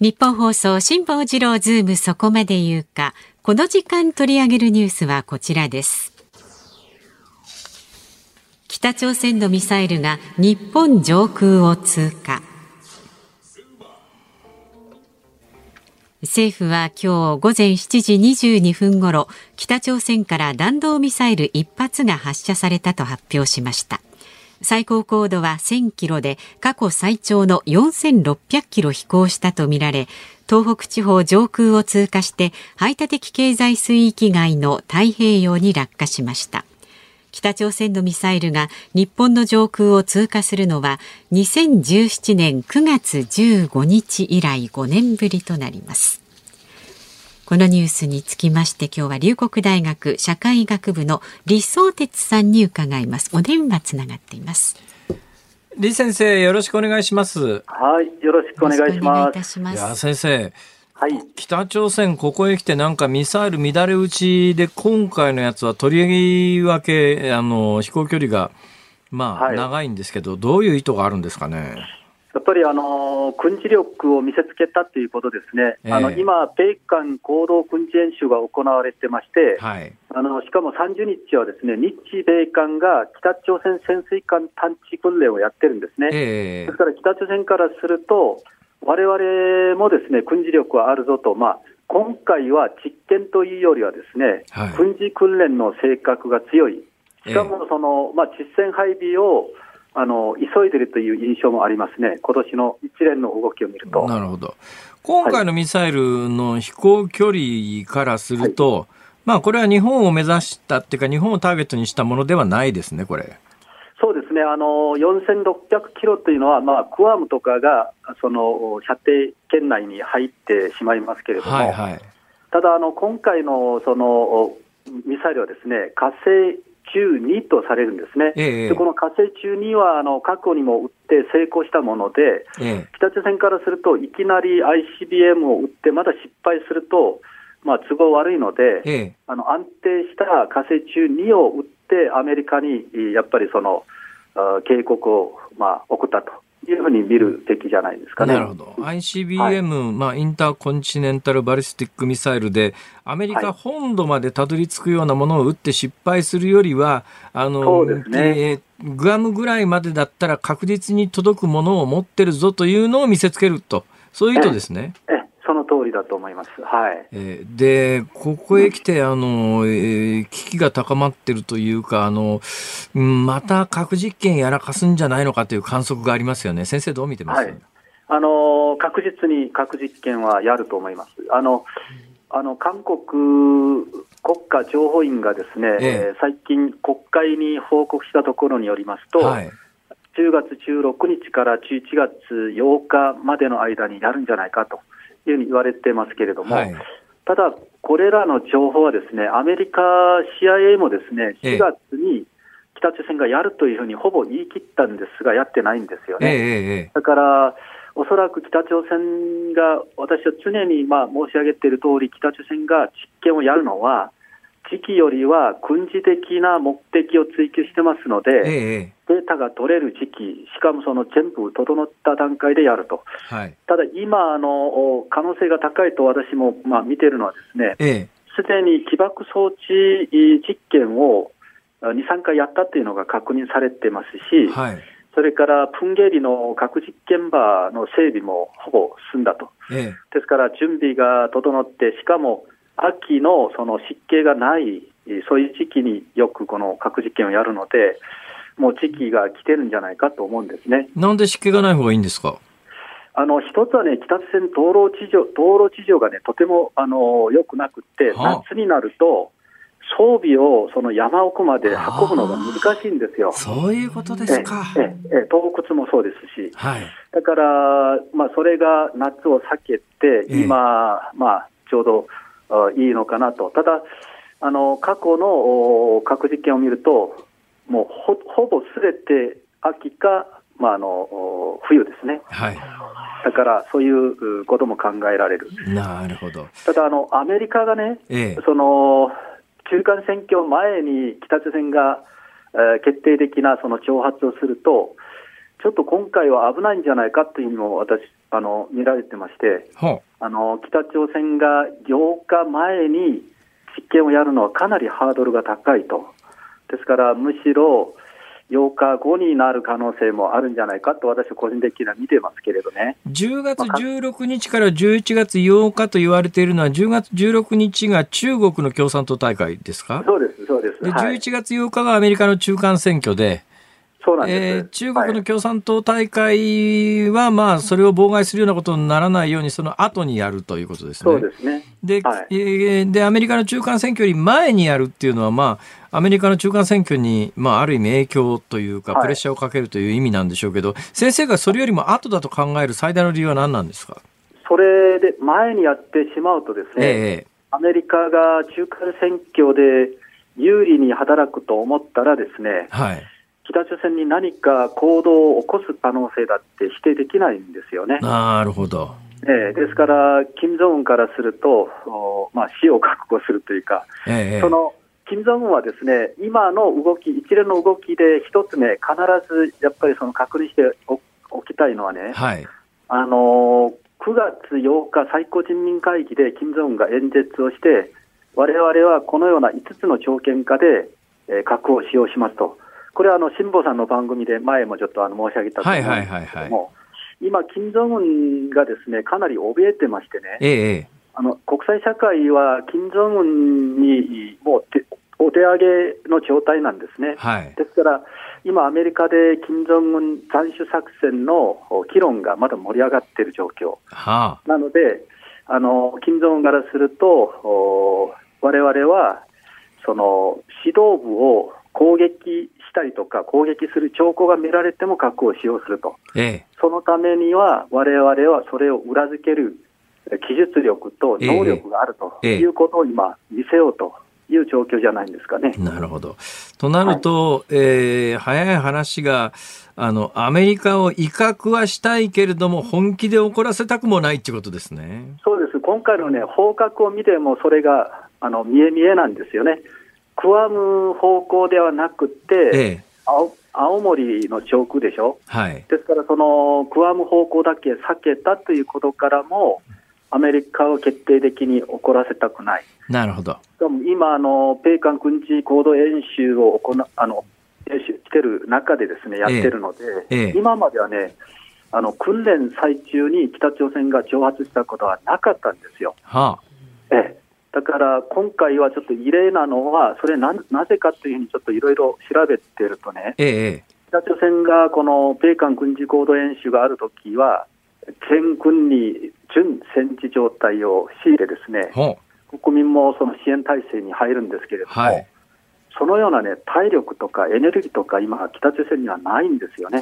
[SPEAKER 1] 日本放送辛坊治郎ズームそこまで言うか。この時間取り上げるニュースはこちらです。北朝鮮のミサイルが日本上空を通過。政府は今日午前7時22分ごろ北朝鮮から弾道ミサイル1発が発射されたと発表しました。最高高度は1000キロで過去最長の4600キロ飛行したとみられ東北地方上空を通過して排他的経済水域外の太平洋に落下しました。北朝鮮のミサイルが日本の上空を通過するのは2017年9月15日以来5年ぶりとなります。このニュースにつきまして今日は龍谷大学社会学部の李相哲さんに伺います。お電話つながっています。
[SPEAKER 2] 李先生よろしくお願いします。
[SPEAKER 4] はいよろしくお願いします。
[SPEAKER 2] いや先生はい、北朝鮮、ここへ来てなんかミサイル乱れ撃ちで、今回のやつはとりわけあの飛行距離が、まあ、長いんですけど、どういう意図があるんですかね？
[SPEAKER 4] やっぱりあの軍事力を見せつけたということですね、えー、あの今、米韓合同軍事演習が行われてまして、はい、あのしかも30日はですね日米韓が北朝鮮潜水艦探知訓練をやってるんですね、えー、ですから北朝鮮からすると、われわれもですね軍事力はあるぞと、まあ、今回は実験というよりは、ですね、はい、軍事訓練の性格が強い、しかもその、まあ、実戦配備をあの急いでいるという印象もありますね、今年の一連の動きを見ると。
[SPEAKER 2] なるほど。今回のミサイルの飛行距離からすると、はい。まあ、これは日本を目指したっていうか、日本をターゲットにしたものではないですね、これ。
[SPEAKER 4] そうですね、あの4600キロというのは、まあ、クアムとかがその射程圏内に入ってしまいますけれども、はいはい、ただあの、今回のそのミサイルはですね火星中2とされるんですね、ええ、でこの火星中2はあの過去にも撃って成功したもので、え、北朝鮮からすると、いきなり ICBM を撃って、まだ失敗すると、まあ、都合悪いので、あの安定した火星中2を撃って、アメリカにやっぱりその警告を、まあ、送ったというふうに見るべきじゃないですかね。
[SPEAKER 2] なるほど。ICBM、はい、まあ、インターコンチネンタルバリスティックミサイルで、アメリカ本土までたどり着くようなものを撃って失敗するよりは、あの、
[SPEAKER 4] そうですね、えー、
[SPEAKER 2] グアムぐらいまでだったら確実に届くものを持ってるぞというのを見せつけると、そういう意図ですね。
[SPEAKER 4] ええだと思います。はい。
[SPEAKER 2] えー、で、ここへ来て、あの、えー、危機が高まってるというか、あの、また核実験やらかすんじゃないのかという観測がありますよね。先生どう見てます、はい、
[SPEAKER 4] あの、確実に核実験はやると思います。あの、あの、韓国国家情報院がですね、ええ最近国会に報告したところによりますと、はい、10月16日から11月8日までの間にやるんじゃないかと。いうふうに言われてますけれども、はい、ただ、これらの情報はですね、アメリカ CIA もですね、4月に北朝鮮がやるというふうにほぼ言い切ったんですが、やってないんですよね。ええ、だから、おそらく北朝鮮が、私は常にまあ申し上げている通り、北朝鮮が実験をやるのは、時期よりは軍事的な目的を追求してますので、ええ、データが取れる時期、しかもその全部整った段階でやると、はい、ただ今あの、可能性が高いと私もまあ見てるのはですね、す、で、に起爆装置実験を2、3回やったっていうのが確認されてますし、はい、それからプンゲリの核実験場の整備もほぼ済んだと、ええ、ですから準備が整って、しかも秋のその湿気がない、そういう時期によくこの核実験をやるので、もう時期が来てるんじゃないかと思うんですね。
[SPEAKER 2] なんで湿気がない方がいいんですか？
[SPEAKER 4] あの一つはね、北朝鮮道路地上道路地上がね、とてもあの良くなくて、夏になると、装備をその山奥まで運ぶのが難しいんですよ。
[SPEAKER 2] そういうことですか。
[SPEAKER 4] えええ洞窟もそうですし、はい、だから、まあ、それが夏を避けて、今、まあ、ちょうどいいのかなと、ただ、あの過去の核実験を見ると、もうほほぼすべて秋か、まあ、あの冬ですね。はいだからそういうことも考えられる。
[SPEAKER 2] なるほど。
[SPEAKER 4] ただあの、アメリカがね、ええ、その中間選挙前に北朝鮮が、えー、決定的なその挑発をすると、ちょっと今回は危ないんじゃないかというにも私、あの見られてまして、あの北朝鮮が8日前に実験をやるのはかなりハードルが高いと、ですからむしろ8日後になる可能性もあるんじゃないかと、私は個人的には見てますけれどね。
[SPEAKER 2] 10月16日から11月8日と言われているのは、10月16日が中国の共産党大会ですか？
[SPEAKER 4] そうです、そうです。
[SPEAKER 2] で11月8日がアメリカの中間選挙で、
[SPEAKER 4] そうなんです、えー、
[SPEAKER 2] 中国の共産党大会は、まあ、それを妨害するようなことにならないように、その後にやるということですね。
[SPEAKER 4] そうですね。
[SPEAKER 2] で、はい、えー、で、アメリカの中間選挙より前にやるっていうのは、まあ、アメリカの中間選挙に、まあ、ある意味影響というか、プレッシャーをかけるという意味なんでしょうけど、はい、先生がそれよりも後だと考える最大の理由は何なんですか？
[SPEAKER 4] それで前にやってしまうとですね、えー、アメリカが中間選挙で有利に働くと思ったらですね、はい北朝鮮に何か行動を起こす可能性だって否定できないんですよね。
[SPEAKER 2] なるほど。
[SPEAKER 4] えー、ですから、金正恩からすると、まあ、死を覚悟するというか、えその金正恩はですね今の動き、一連の動きで一つ目、必ずやっぱりその確認しておきたいのはね、はい、あの9月8日、最高人民会議で金正恩が演説をして、われわれはこのような5つの条件下で、えー、核を使用しますと。これはあの辛坊さんの番組で前もちょっとあの申し上げたと思うんですけども、今、金正恩がですねかなり怯えてましてね、ええ、あの国際社会は金正恩にもうお手上げの状態なんですね。はい、ですから、今、アメリカで金正恩斬首作戦の議論がまだ盛り上がっている状況、はあ、なので、あの金正恩からすると、我々はその指導部を攻撃したりとか、攻撃する兆候が見られても核を使用すると、ええ、そのためには、我々はそれを裏付ける技術力と能力があるということを今、見せようという状況じゃないんですかね。
[SPEAKER 2] なるほど。となると、はい、えー、早い話が、あの、アメリカを威嚇はしたいけれども、本気で怒らせたくもないっていうことですね。
[SPEAKER 4] そうです。今回のね、方角を見ても、それが、あの、見え見えなんですよね。くわむ方向ではなくて、ええ、青青森の上空でしょ、はい、ですから、そのくわむ方向だけ避けたということからも、アメリカを決定的に怒らせたくない。
[SPEAKER 2] なるほど。
[SPEAKER 4] 今、あの、米韓軍事行動演習を行あの、演習してる中でですね、やってるので、ええ、今まではね、あの、訓練最中に北朝鮮が挑発したことはなかったんですよ。はあ、ええ。だから今回はちょっと異例なのは、それななぜかというふうにちょっといろいろ調べてるとね、ええ、北朝鮮がこの米韓軍事行動演習があるときは、全軍に準戦時状態を強いてですね、国民もその支援体制に入るんですけれども、はい、そのような、ね、体力とかエネルギーとか、今、北朝鮮にはないんですよね。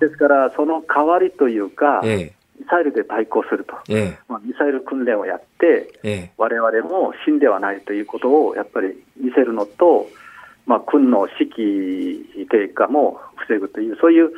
[SPEAKER 4] ですから、その代わりというか、ええ。ミサイルで対抗すると、ええ、まあ、ミサイル訓練をやって、われわれも死んではないということをやっぱり見せるのと、まあ、軍の士気低下も防ぐという、そういう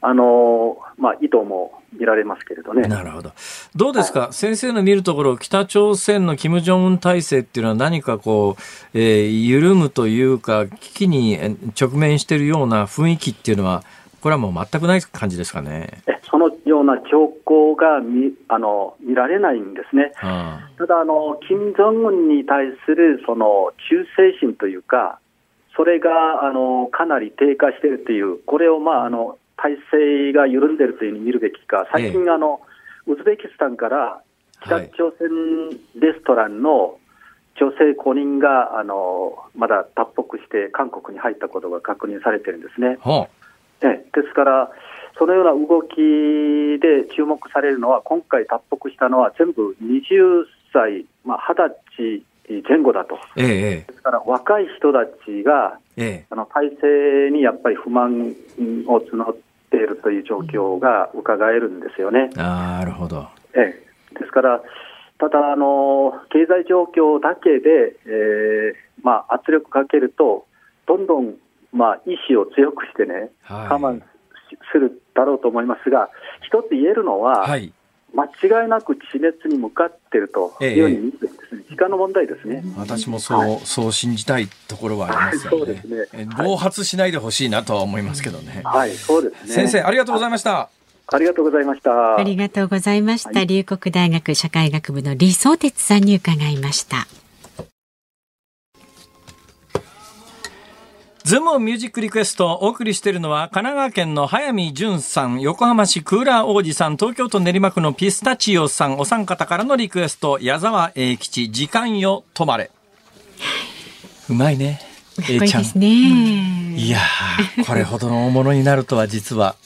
[SPEAKER 4] あのまあ、意図も見られますけれどね。
[SPEAKER 2] なるほど。どうですか、はい、先生の見るところ、北朝鮮の金正恩体制っていうのは何かこう、えー、緩むというか、危機に直面しているような雰囲気っていうのは、これはもう全くない感じですかね。
[SPEAKER 4] そのような兆候が見あの見られないんですね。はあ、ただあの、金正恩に対するその忠誠心というか、それがあのかなり低下しているという、これを、まあ、あの体制が緩んでいるというふうに見るべきか、最近、あの、ウズベキスタンから北朝鮮レストランの女性5人が、あのまだ脱北して韓国に入ったことが確認されてるんですね。はあね、ですから、そのような動きで注目されるのは、今回脱北したのは全部20歳、まあ、20歳前後だと、ええ、ですから若い人たちが、ええ、あの体制にやっぱり不満を募っているという状況が伺えるんですよね。
[SPEAKER 2] なるほど、
[SPEAKER 4] ええ、ですから、ただあの、経済状況だけで、えーまあ、圧力かけると、どんどんまあ、意志を強くしてね、はい、我慢するだろうと思いますが、一つ言えるのは、はい、間違いなく地熱に向かっているというように見てですね、時間の問題ですね。
[SPEAKER 2] 私もそう、はい、そう信じたいところはありますよね。そうですね。暴発しないでほしいなとは思いますけどね。
[SPEAKER 4] はい、そうですね。
[SPEAKER 2] 先生、ありがとうございました。
[SPEAKER 4] ありがとうございました。
[SPEAKER 1] ありがとうございました。龍谷大学社会学部の李相哲さんに伺いました。
[SPEAKER 2] ズームミュージックリクエストお送りしているのは神奈川県の早見淳さん、横浜市クーラー王子さん、東京都練馬区のピスタチオさん、お三方からのリクエスト、矢沢永吉、時間よ止まれ。うまいね。
[SPEAKER 1] えいちゃん。
[SPEAKER 2] いやこれほどの大物になるとは実は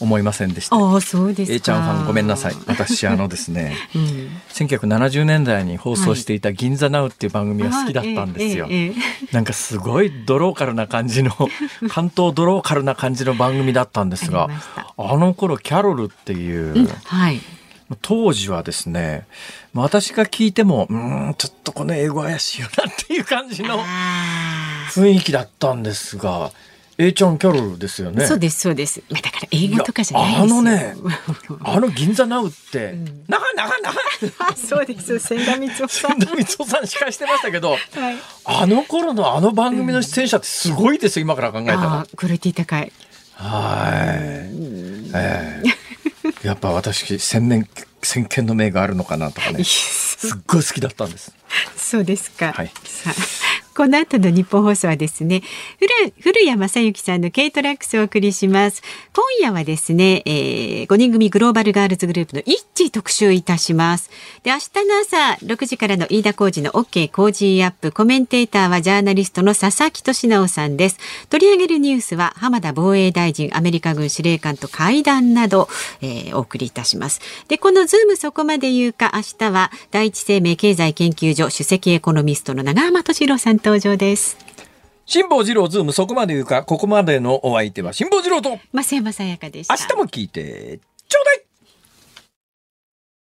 [SPEAKER 2] 思いませんでした。
[SPEAKER 1] あそうです
[SPEAKER 2] A ちゃんファンごめんなさい。私あのですね、うん、1970年代に放送していた銀座ナウっていう番組が好きだったんですよ。はい、なんかすごいドローカルな感じの、関東ドローカルな感じの番組だったんですが、あの頃キャロルっていう、うん、はい。当時はですね、私が聞いても、うん、ちょっとこの英語怪しいよなっていう感じの雰囲気だったんですが、A ちゃんキャロルですよね。
[SPEAKER 1] そうですそうです。だから映画とかじゃないあ
[SPEAKER 2] のね、あの銀座ナウって、なかなかな
[SPEAKER 1] か。そうです。千田光夫さん。
[SPEAKER 2] 千田光夫さん司会してましたけど、はい、あの頃のあの番組の出演者ってすごいですよ、今から考えたら。
[SPEAKER 1] クオリティ高い。
[SPEAKER 2] はい。えー、やっぱ私千年先見の明があるのかなとかね。すっごい好きだったんです。
[SPEAKER 1] そうですか。はい。さあこの後の日本放送はですね古谷正幸さんの軽トラックスをお送りします。今夜はですね、えー、5人組グローバルガールズグループの一致特集いたします。で明日の朝6時からの飯田浩二の OK 工事アップコメンテーターはジャーナリストの佐々木俊直さんです。取り上げるニュースは浜田防衛大臣アメリカ軍司令官と会談など、えー、お送りいたします。でこのズームそこまで言うか明日は第一生命経済研究所首席エコノミストの永濱利廣さん登場です。
[SPEAKER 2] 辛坊治郎ズームそこまで言うかここまでのお相手は辛坊治郎と
[SPEAKER 1] 増山さやかでした。
[SPEAKER 2] 明日も聞いて